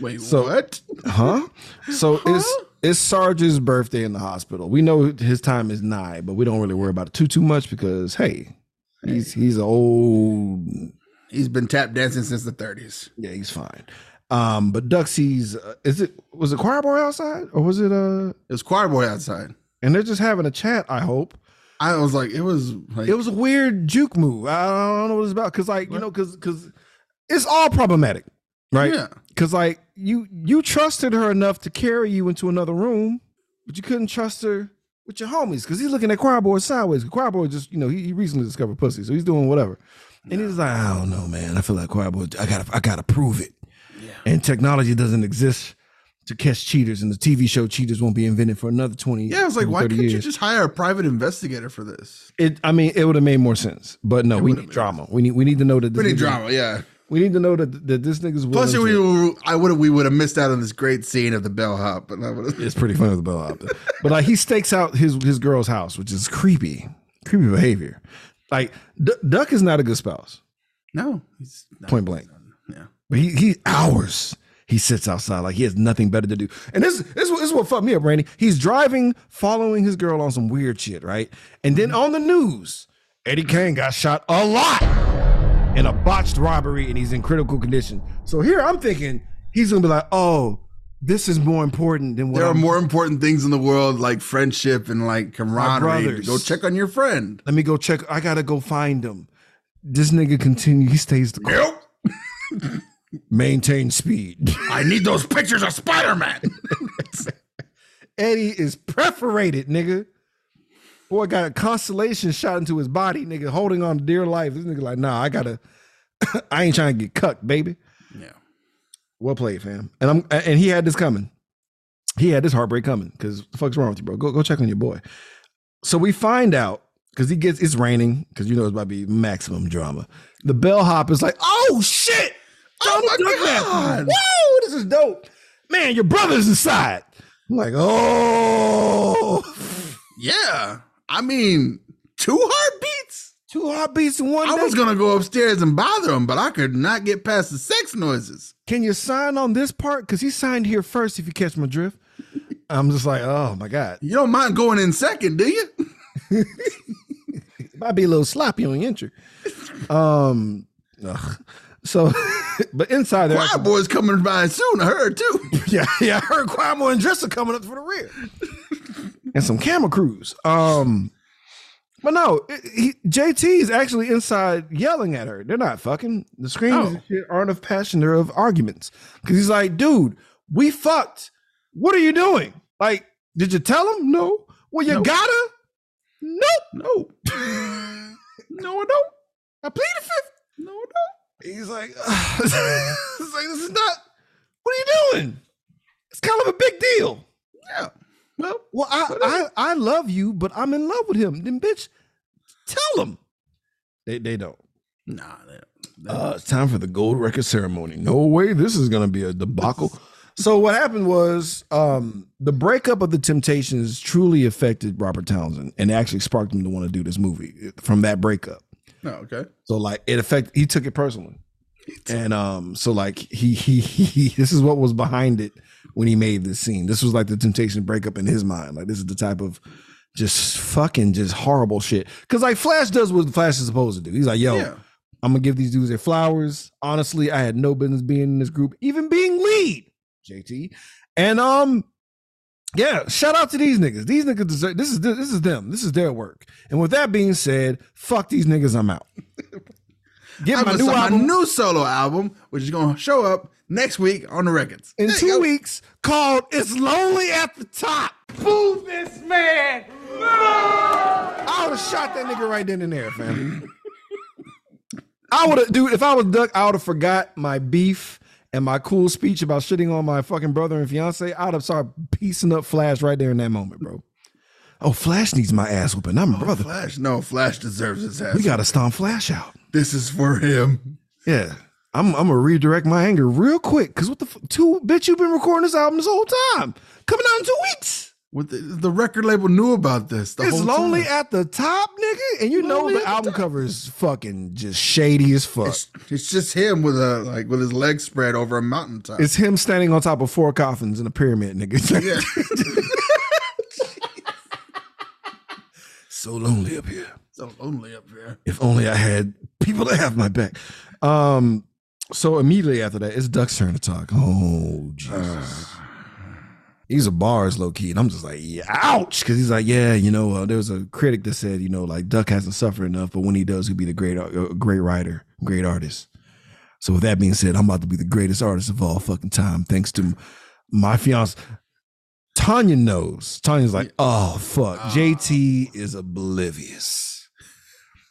Wait, So- what? huh? So it's it's Sarge's birthday in the hospital. We know his time is nigh, but we don't really worry about it too too much because hey, he's he's an old He's been tap dancing since the 30s. yeah he's fine. Um, but Duxie's uh, is it was it choir boy outside or was it uh? It was choir boy outside. And they're just having a chat. I hope. I was like, it was like, it was a weird juke move. I don't know what it's about because, like, you know, because because it's all problematic, right? Yeah. Because like you you trusted her enough to carry you into another room, but you couldn't trust her with your homies because he's looking at Choir Boy sideways. Choir Boy just you know he, he recently discovered pussy, so he's doing whatever. And he's like, I don't know, man. I feel like Choir Boy. I gotta I gotta prove it. Yeah. And technology doesn't exist to catch cheaters, and the TV show cheaters won't be invented for another twenty. yeah, I was like, why couldn't you just hire a private investigator for this? It. I mean, it would have made more sense, but no, we need drama. We need. We need to know that. This We need nigga- drama, yeah. We need to know that that this nigga's. Plus, willing we were, I would have we would have missed out on this great scene of the bellhop, I it's pretty funny with the bell out. But like, he stakes out his his girl's house, which is creepy, creepy behavior. Like, D- Duck is not a good spouse, No, he's not. point blank. Yeah. But he he hours he sits outside like he has nothing better to do. And this this, this is what fucked me up, Randy. He's driving, following his girl on some weird shit, right? And then on the news, Eddie Kane got shot a lot in a botched robbery, and he's in critical condition. So here I'm thinking he's gonna be like, oh, this is more important than what There are I'm- more important things in the world like friendship and like camaraderie. Go check on your friend. Let me go check. I gotta go find him. This nigga continue. He stays the course. Nope. Maintain speed. I need those pictures of Spider Man. Eddie is perforated, nigga. Boy got a constellation shot into his body, nigga, holding on to dear life. This nigga like, nah, I gotta. I ain't trying to get cucked, baby. Well played, fam. And I'm and he had this coming. He had this heartbreak coming because the fuck's wrong with you, bro? Go go check on your boy. So we find out because he gets it's raining because you know it's about to be maximum drama. The bellhop is like, oh shit! Oh, oh my Donald God. Woo! This is dope, man. Your brother's inside. I'm like, oh, Yeah. I mean, two heartbeats. Two heartbeats in one I day. was gonna go upstairs and bother him, but I could not get past the sex noises. Can you sign on this part? Because he signed here first. If you catch my drift, I'm just like, oh my god. You don't mind going in second, do you? might be a little sloppy on your entry. Um, ugh. so, but inside there, Choir boy's coming by soon. I heard too. yeah, yeah, I heard Quamo and Dresser coming up for the rear, and some camera crews. Um, but no, it- he, JT is actually inside yelling at her. They're not fucking. The screams Oh. aren't of passion; they're of arguments. Because he's like, dude, we fucked. What are you doing? Like, did you tell him? No. Well, you gotta. Nope. No. no, I don't. I plead the fifth. No, I don't. He's like, it's like, this is not. What are you doing? It's kind of a big deal. Yeah. Well, Well, I, I I love you, but I'm in love with him. Then, bitch, tell him. They they don't. nah. They don't. They Uh, it's time for the gold record ceremony. No way, this is gonna be a debacle. so what happened was um, the breakup of the Temptations truly affected Robert Townsend and actually sparked him to want to do this movie from that breakup. No, okay. So like it affected. He took it personally. And um, so like he, he he this is what was behind it when he made this scene. This was like the temptation breakup in his mind. Like this is the type of just fucking just horrible shit. Cause like Flash does what Flash is supposed to do. He's like, yo, Yeah. I'm gonna give these dudes their flowers. Honestly, I had no business being in this group, even being lead, JT. And um, yeah, shout out to these niggas. These niggas deserve this is this is them. This is their work. And with that being said, fuck these niggas. I'm out. Get my new my new solo album, which is gonna show up next week on the records. in There two weeks called "It's Lonely at the Top." Boo this man! I would have shot that nigga right then and there, fam. I would have, dude. If I was Duck, I would have forgot my beef and my cool speech about shitting on my fucking brother and fiance. I'd have started piecing up Flash right there in that moment, bro. Oh, Flash needs my ass whooping. I'm a oh, brother. Flash, no, Flash deserves his ass. We gotta stomp Flash out. this is for him. Yeah. I'm, I'm gonna redirect my anger real quick. Cause what the f- two bitch, you've been recording this album this whole time. Coming out in two weeks. With the, the record label knew about this. The It's whole lonely time. at the top, nigga. And you know Lonely the the album top. cover is fucking just shady as fuck. It's, it's just him with a like with his legs spread over a mountaintop. It's him standing on top of four coffins in a pyramid, nigga. yeah, so lonely up here. so lonely up here. If only I had people to have my back. Um, so immediately after that, it's Duck's turn to talk. Oh Jesus. These are bars, low key, and I'm just like, yeah, ouch, because he's like, yeah, you know, uh, there was a critic that said, you know, like Duck hasn't suffered enough, but when he does, he'll be the great, uh, great writer, great artist. So with that being said, I'm about to be the greatest artist of all fucking time, thanks to my fiance. Tanya knows. Tanya's like, oh fuck, JT is oblivious.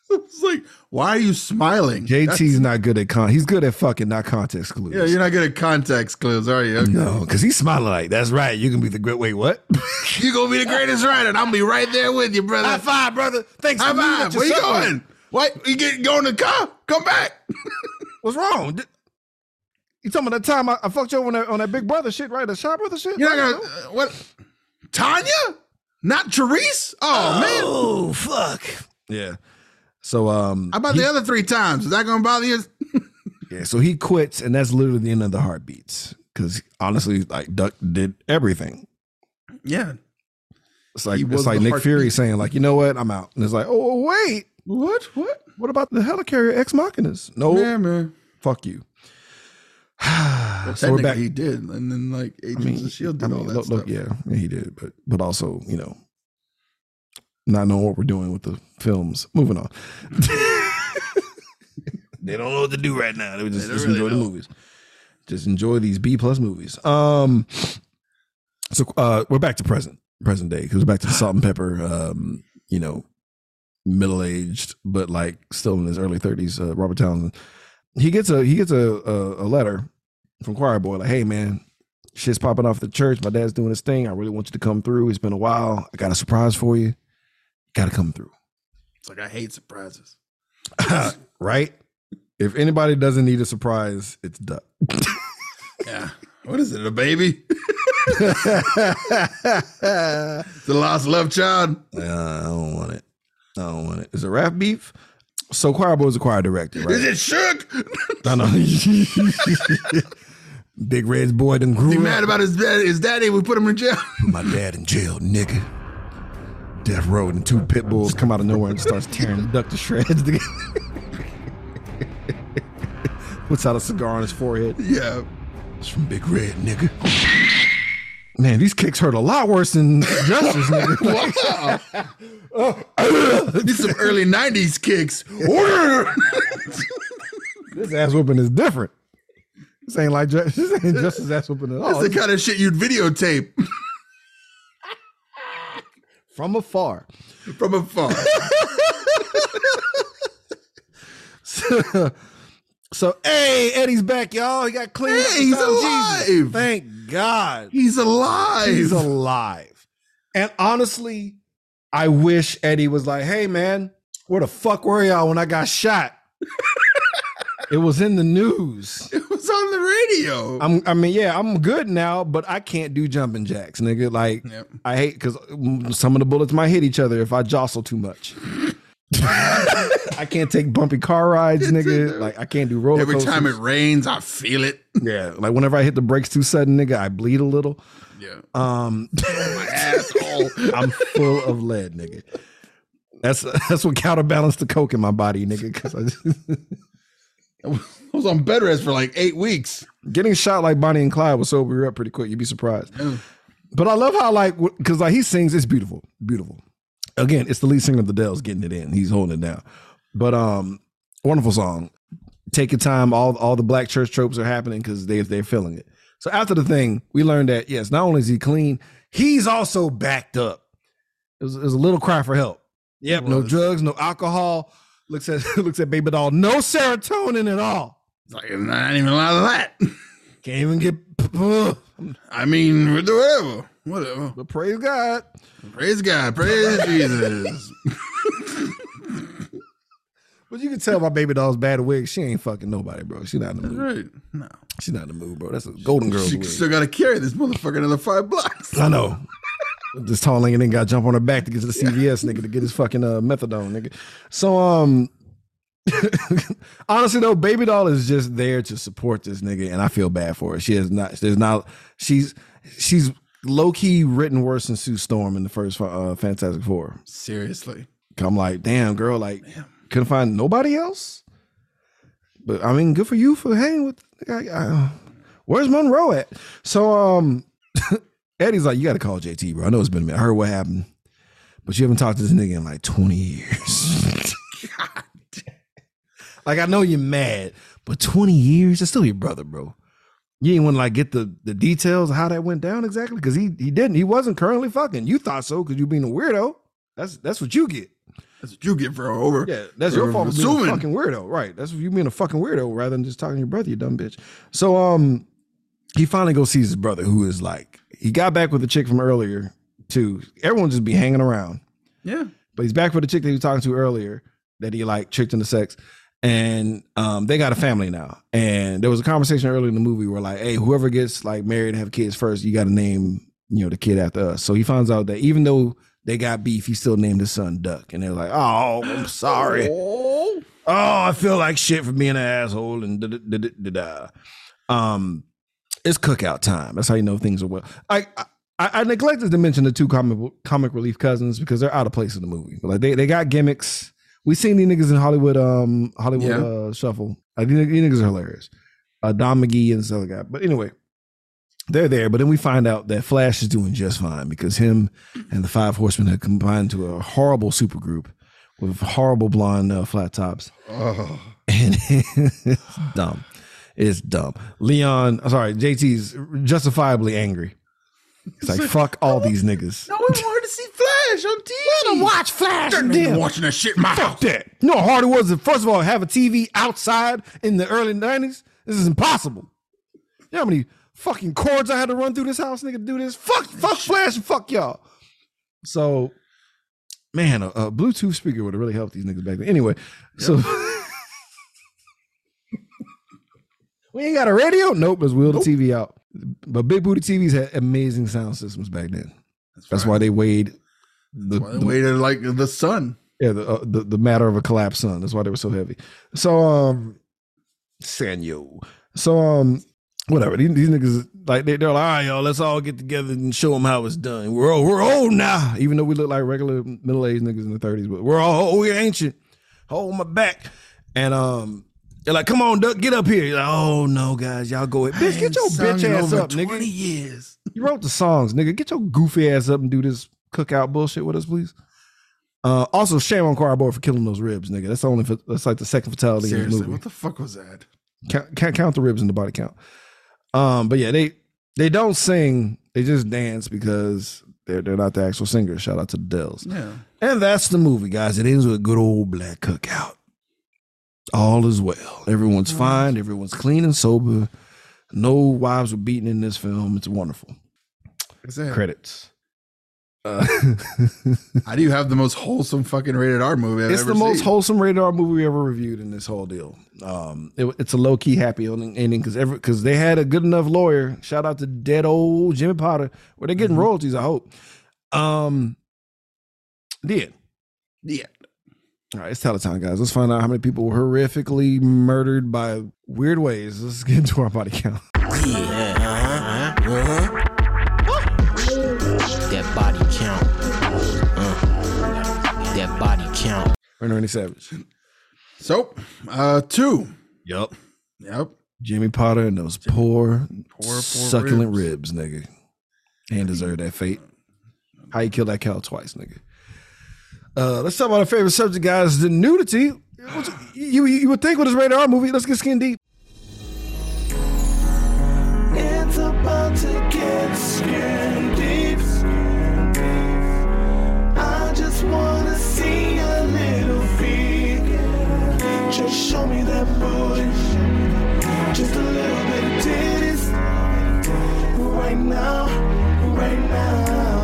It's like, why are you smiling? JT's That's- not good at con. He's good at fucking not context clues. yeah, you're not good at context clues, are you? Okay. no, because he's smiling like that's right. You can be the great. Wait, what? You gonna be the greatest writer, and I'll be right there with you, brother. High five, brother. Thanks. High five. Where you going? What? You get go in the car? Come back. What's wrong? You talking about that time I, I fucked you over on that, on that big brother shit, right? The shot brother shit. You're not gonna uh, what? Tanya? Not Therese? Oh, man. Oh fuck. Yeah. So um, How about he- the other three times? Is that gonna bother you? yeah. So he quits, and that's literally the end of the heartbeats. Because honestly, like Duck did everything. Yeah. It's like it's like Nick heartbeat. Fury saying like, you know what, I'm out. And it's like, oh wait, What? What? what about the helicarrier ex machinas? No, Yeah, man. fuck you. Well, so we're back. he did, and then like Agents of Shield I did mean, all that look, stuff. look, yeah, yeah, he did, but but also, you know, not knowing what we're doing with the films. Moving on. they don't know what to do right now. They just, They just really enjoy the movies. Just enjoy these B plus movies. Um, so uh, we're back to present present day because we're back to the salt and pepper. Um, you know, middle aged, but like still in his early thirties. Uh, Robert Townsend. He gets a he gets a, a a letter from Choir Boy like, "Hey man, shit's popping off the church. My dad's doing his thing. I really want you to come through. It's been a while. I got a surprise for you. Got to come through, It's like I hate surprises. right? If anybody doesn't need a surprise, it's Duck. Yeah. What is it? A baby? The lost love child? I don't want it. I don't want it. Is it rap beef? So Choir Boy's a choir director, right? Is it shook? I know. Big Red's boy done grew He up. mad about his dad, his daddy? We put him in jail. My dad in jail, nigga. Death Row and two pit bulls come out of nowhere and starts tearing the duck to shreds together. Puts out a cigar on his forehead. yeah. It's from Big Red, nigga. Man, these kicks hurt a lot worse than Justice, nigga. Wow. These some early '90s kicks. this ass whooping is different. This ain't like this ain't Justice ass whooping at all. That's the kind of shit you'd videotape From afar. from afar. so, so, hey, Eddie's back, y'all. He got clean. Hey, he's alive. Thank God. He's alive. He's alive. And honestly, I wish Eddie was like, hey, man, where the fuck were y'all when I got shot? It was in the news. it was on the radio. I'm, I mean, yeah, I'm good now, but I can't do jumping jacks, nigga. Like, Yep. I hate because some of the bullets might hit each other if I jostle too much. I can't take bumpy car rides, nigga. Like I can't do roller Every coasters. time it rains, I feel it. yeah, like whenever I hit the brakes too sudden, nigga, I bleed a little. Yeah. Um, My asshole. I'm full of lead, nigga. That's that's what counterbalanced the coke in my body, nigga. Because I just, I was on bed rest for like eight weeks. getting shot like Bonnie and Clyde will sober you up pretty quick. You'd be surprised. But I love how like because like he sings, it's beautiful, beautiful. Again, it's the lead singer of the Dells getting it in. He's holding it down. But um, wonderful song. Take your time. All all the black church tropes are happening because they they're feeling it. So after the thing, we learned that yes, not only is he clean, he's also backed up. It was, it was a little cry for help. Yep, no drugs, no alcohol. Looks at looks at baby doll, no serotonin at all. It's like not even a lot of that. Can't even get. I mean, whatever, whatever. But praise God. Praise God, praise Jesus. But you can tell my baby doll's bad wig. She ain't fucking nobody, bro. She not in the mood. right. No, She's not in the mood, bro. That's a golden girl. she wig. still got to carry this motherfucker another five blocks. I know. This tall nigga then got jump on her back to get to the CVS nigga to get his fucking uh, methadone nigga. So um, honestly though, baby doll is just there to support this nigga, and I feel bad for her. She is not. There's not. She's she's low key written worse than Sue Storm in the first uh, Fantastic Four. Seriously, I'm like, damn girl, like couldn't find nobody else. But I mean, good for you for hanging with. I, I, where's Monroe at? So um, Eddie's like, you got to call JT, bro. I know it's been a minute. I heard what happened, but you haven't talked to this nigga in like 20 years. like I know you're mad, but 20 years, it's still your brother, bro. You ain't want to like get the the details of how that went down exactly because he he didn't. He wasn't currently fucking. You thought so because you being a weirdo. That's that's what you get. that's what you get for over. Yeah, that's your fault for being a assuming. fucking weirdo. Right. That's what you being a fucking weirdo rather than just talking to your brother, you dumb bitch. So um he finally goes sees his brother, who is like he got back with the chick from earlier too. Everyone just be hanging around. Yeah. But he's back with the chick that he was talking to earlier that he like tricked into sex. And um, they got a family now. And there was a conversation earlier in the movie where like, hey, whoever gets like married and have kids first, you got to name you know the kid after us. So he finds out that even though they got beef, he still named his son Duck. And they're like, oh, I'm sorry. Oh, Oh, I feel like shit for being an asshole and da da da da. da. Um, it's cookout time. That's how you know things are well. I, I I neglected to mention the two comic comic relief cousins because they're out of place in the movie. Like they, they got gimmicks. We seen these niggas in Hollywood um Hollywood Yeah. uh, Shuffle. I think these niggas are hilarious. Uh, Don McGee and this other guy. But anyway, they're there. But then we find out that Flash is doing just fine because him and the Five Horsemen have combined to a horrible supergroup with horrible blonde uh, flat tops oh. and it's dumb. It's dumb. Leon, I'm sorry, JT's justifiably angry. It's like fuck all these niggas. No one wanted to see Flash on TV. Let him watch Flash. Damn. Damn. watching that shit in my Fuck house. that. You know how hard it was to first of all have a TV outside in the early 90s? This is impossible. You know how many fucking cords I had to run through this house, nigga, to do this? Fuck, fuck Flash and fuck y'all. So, man, a, a Bluetooth speaker would have really helped these niggas back then. Anyway, so we ain't got a radio? Nope, let's wheel the TV out. But big booty TVs had amazing sound systems back then. That's why they weighed the, Why they the- like the sun. yeah, the, uh, the the matter of a collapsed sun. That's why they were so heavy. So um, Sanyo. So um, whatever. These, these niggas like they, they're like, all right, y'all, let's all get together and show them how it's done. We're old, we're old now, even though we look like regular middle aged niggas in the thirties, but we're all we're ancient. Hold my back, and um. They're like, come on, Duck, get up here. You're like, oh no, guys, y'all go ahead. Bitch, get your bitch ass up, 20 nigga. years. You wrote the songs, nigga. Get your goofy ass up and do this cookout bullshit with us, please. Uh, also, shame on Cardboard for killing those ribs, nigga. That's only. fa- That's like the second fatality in the movie. what the fuck was that? Count, count, count the ribs in the body count. Um, but yeah, they they don't sing. They just dance because they're they're not the actual singers. Shout out to the Dells. Yeah. And that's the movie, guys. It ends with a good old black cookout. All is well. Everyone's fine. Everyone's clean and sober. No wives were beaten in this film. It's wonderful. What's that? Credits. Uh, How do you have the most wholesome fucking rated R movie I've it's ever the most seen? wholesome rated R movie we ever reviewed in this whole deal. Um, it- it's a low key happy ending because every because they had a good enough lawyer. Shout out to dead old Jimmy Potter, where they're Mm-hmm. getting royalties. I hope. Um, did Yeah. All right, it's Teletime, guys. Let's find out how many people were horrifically murdered by weird ways. Let's get into our body count. Yeah, uh-huh, uh-huh. That body count. Uh, that body count. Randy Savage. So, uh, two. Yep. Yep. Jimmy Potter and those poor, poor succulent ribs. nigga. And deserve that fate. How you kill that cow twice, nigga? Uh, let's talk about our favorite subject, guys. The nudity. You, you would think with this radar movie, let's get skin deep. It's about to get skin deep. I just wanna see a little feet. Just show me that. Just a little bit of titties. Right now, right now.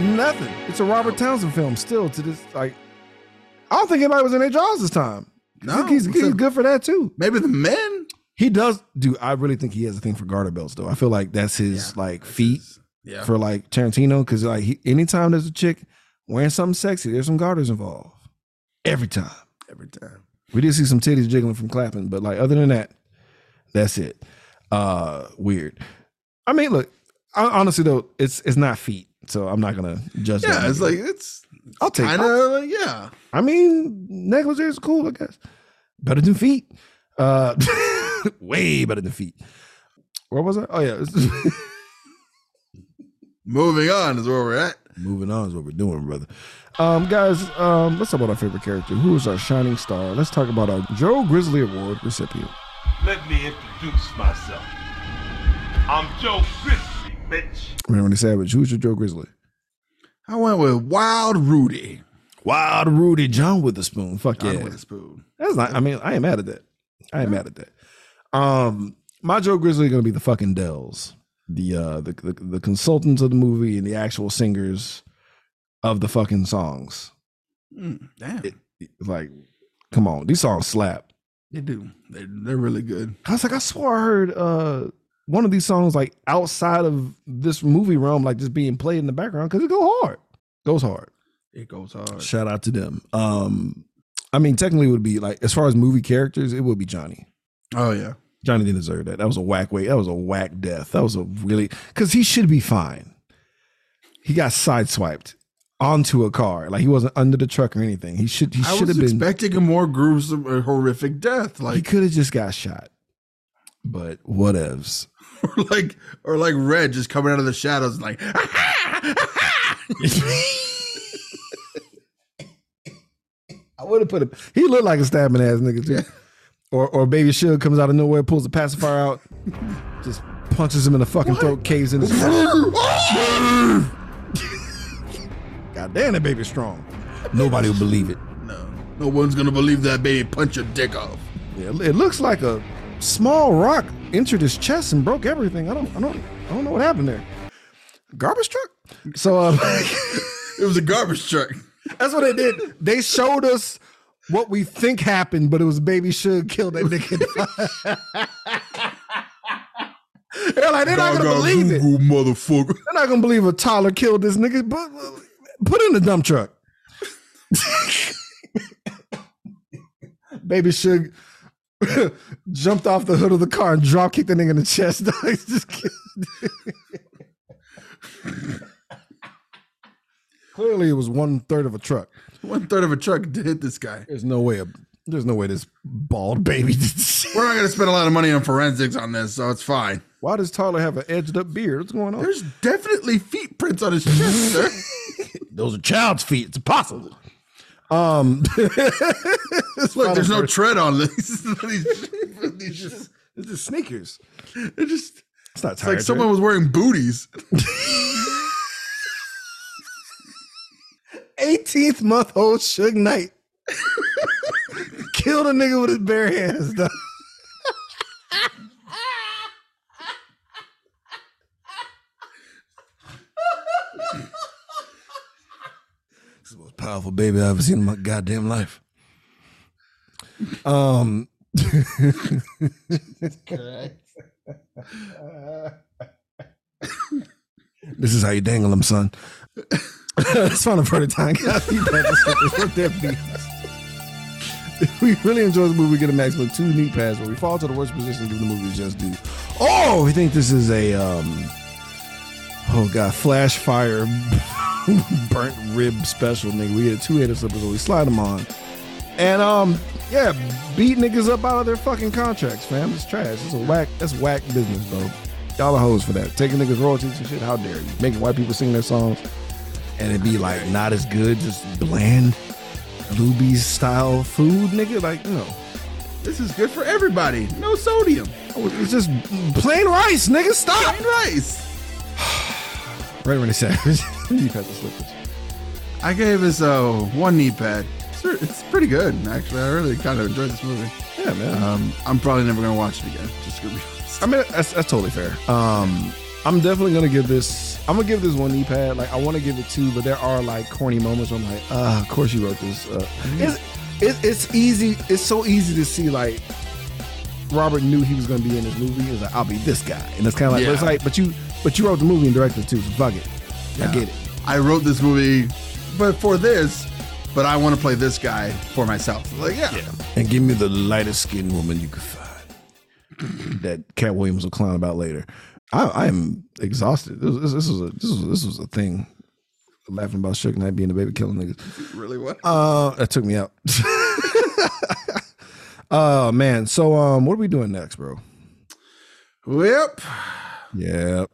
Nothing. It's a Robert Townsend film still to this. Like, I don't think anybody was in their jaws this time. No, he's, he's good for that too. Maybe the men. He does do. I really think he has a thing for garter belts, though. I feel like that's his like feat Yeah. for like Tarantino, because like he, anytime there's a chick wearing something sexy, there's some garters involved. Every time. Every time. We did see some titties jiggling from clapping, but like other than that, that's it. Uh Weird. I mean, look. hon- Honestly, though, it's it's not feet, so I'm not gonna judge. that Yeah, it's like it's I'll take. kind I'll- like, yeah. I mean, negligee is cool, I guess. Better than feet. Uh, way better than feet. Where was I? Oh yeah. Moving on is where we're at. Moving on is what we're doing, brother. Um, guys, um, let's talk about our favorite character. Who is our shining star? Let's talk about our Joe Grizzly Award recipient. Let me introduce myself. I'm Joe Grizzly, bitch. Randy Savage. Who's your Joe Grizzly? I went with Wild Rudy. Wild Rudy John Witherspoon. Fuck John yeah. Witherspoon. That's not. I mean, I ain't mad at that. I ain't mad at that. Um, my Joe Grizzly gonna be the fucking Dells, the uh, the, the the consultants of the movie and the actual singers of the fucking songs. Mm, damn, It- like, come on, these songs slap. they do. They, they're really good. I was like, I swore I heard uh one of these songs like outside of this movie realm, like just being played in the background because it go hard, goes hard. It goes hard. Shout out to them. Um, I mean, technically, it would be like as far as movie characters, it would be Johnny. Oh yeah. Johnny didn't deserve that. That was a whack way. That was a whack death. That was a really because he should be fine. He got sideswiped onto a car. Like he wasn't under the truck or anything. He should. He I should have been. expecting a more gruesome, or horrific death, Like he could have just got shot. But whatevs. Or like or like Red just coming out of the shadows, and like I would have put him. He looked like a stabbing ass nigga too. Or or baby Suge comes out of nowhere, pulls the pacifier out, just punches him in the fucking throat, caves in his. God damn, that baby's strong. Nobody will believe it. no, no one's gonna believe that baby punch your dick off. Yeah, it looks like a small rock entered his chest and broke everything. I don't, I don't, I don't know what happened there. Garbage truck. So um, It was a garbage truck. that's what they did. They showed us what we think happened, but it was Baby Suge killed that nigga. they're like, they're not gonna believe it. Motherfucker. They're not gonna believe a toddler killed this nigga. But put in the dump truck. Baby Suge jumped off the hood of the car and drop kicked the nigga in the chest. He's just kidding. Clearly, it was one third of a truck. One third of a truck to hit this guy. There's no way. A, there's no way this bald baby. Did shit. We're not gonna spend a lot of money on forensics on this, so it's fine. Why does Tyler have an edged up beard? What's going on? There's definitely feet prints on his chest, sir. Those are child's feet. It's impossible. Um, Look, there's no tread on this. these, these just, It's just sneakers. it just It's not it's like someone was wearing booties. 18th month old Suge Knight killed a nigga with his bare hands. dog. this is the most powerful baby I've ever seen in my goddamn life. Um. this is how you dangle them, son. That's fun for the time. If we really enjoy the movie, we get a maximum two knee pads, but we fall to the worst position given the movie just due. Oh, we think this is a um oh god, flash fire burnt rib special, nigga. We get two hater slippers, so we slide them on. And um, yeah, beat niggas up out of their fucking contracts, fam. It's trash. It's a whack. That's whack business, bro. Y'all are hoes for that. Taking niggas royalties and shit. How dare you? Making white people sing their songs and it be like not as good, just bland, Luby's style food, nigga. Like you know, This is good for everybody. No sodium. it's just plain rice, nigga. Stop. Plain rice. Right when they said, you had the slippers. I gave this uh, one knee pad. It's, it's pretty good, actually. I really kind of enjoyed this movie. Yeah, man. Um, I'm probably never gonna watch it again. Just gonna be honest. I mean, that's, that's totally fair. Um, I'm definitely gonna give this. I'm gonna give this one knee pad. Like, I want to give it two, but there are like corny moments. Where I'm like, ah, of course you wrote this. Uh, it's, it, it's easy. It's so easy to see like Robert knew he was gonna be in this movie. He was like, I'll be this guy, and it's kind of like, but it's like, but you, but you wrote the movie and directed it too. So fuck it. I get it. I wrote this movie, but for this, but I want to play this guy for myself. Like, yeah, And give me the lightest skinned woman you could find. that Katt Williams will clown about later. I, I am exhausted. This, this, this was a this was this was a thing. Laughing about Suge Knight being a baby killing niggas. really what? Uh, that took me out. Oh man. So um, what are we doing next, bro? Yep, Yep.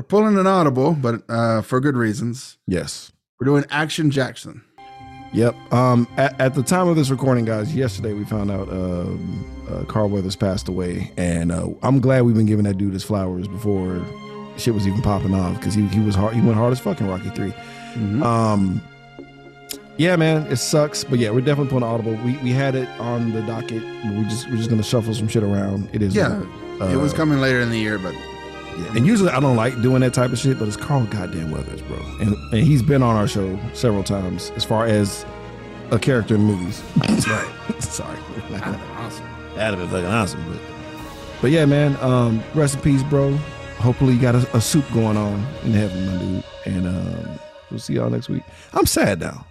We're pulling an audible, but uh, for good reasons. Yes. We're doing Action Jackson. Yep. Um, at, at the time of this recording, guys, yesterday we found out um, uh, Carl Weathers passed away, and uh, I'm glad we've been giving that dude his flowers before shit was even popping off because he he was hard. He went hard as fucking Rocky 3 Um, yeah, man, it sucks, but yeah, we're definitely putting audible. We we had it on the docket. We just we're just gonna shuffle some shit around. It is Yeah, it was uh, coming later in the year, but and usually I don't like doing that type of shit, but it's Carl goddamn Weathers, bro. And and he's been on our show several times as far as a character in movies. That's right. Sorry. awesome. That'd have been fucking awesome, but but yeah, man. Um, rest in peace, bro. Hopefully you got a, a soup going on in heaven, my dude. And um, we'll see y'all next week. I'm sad now.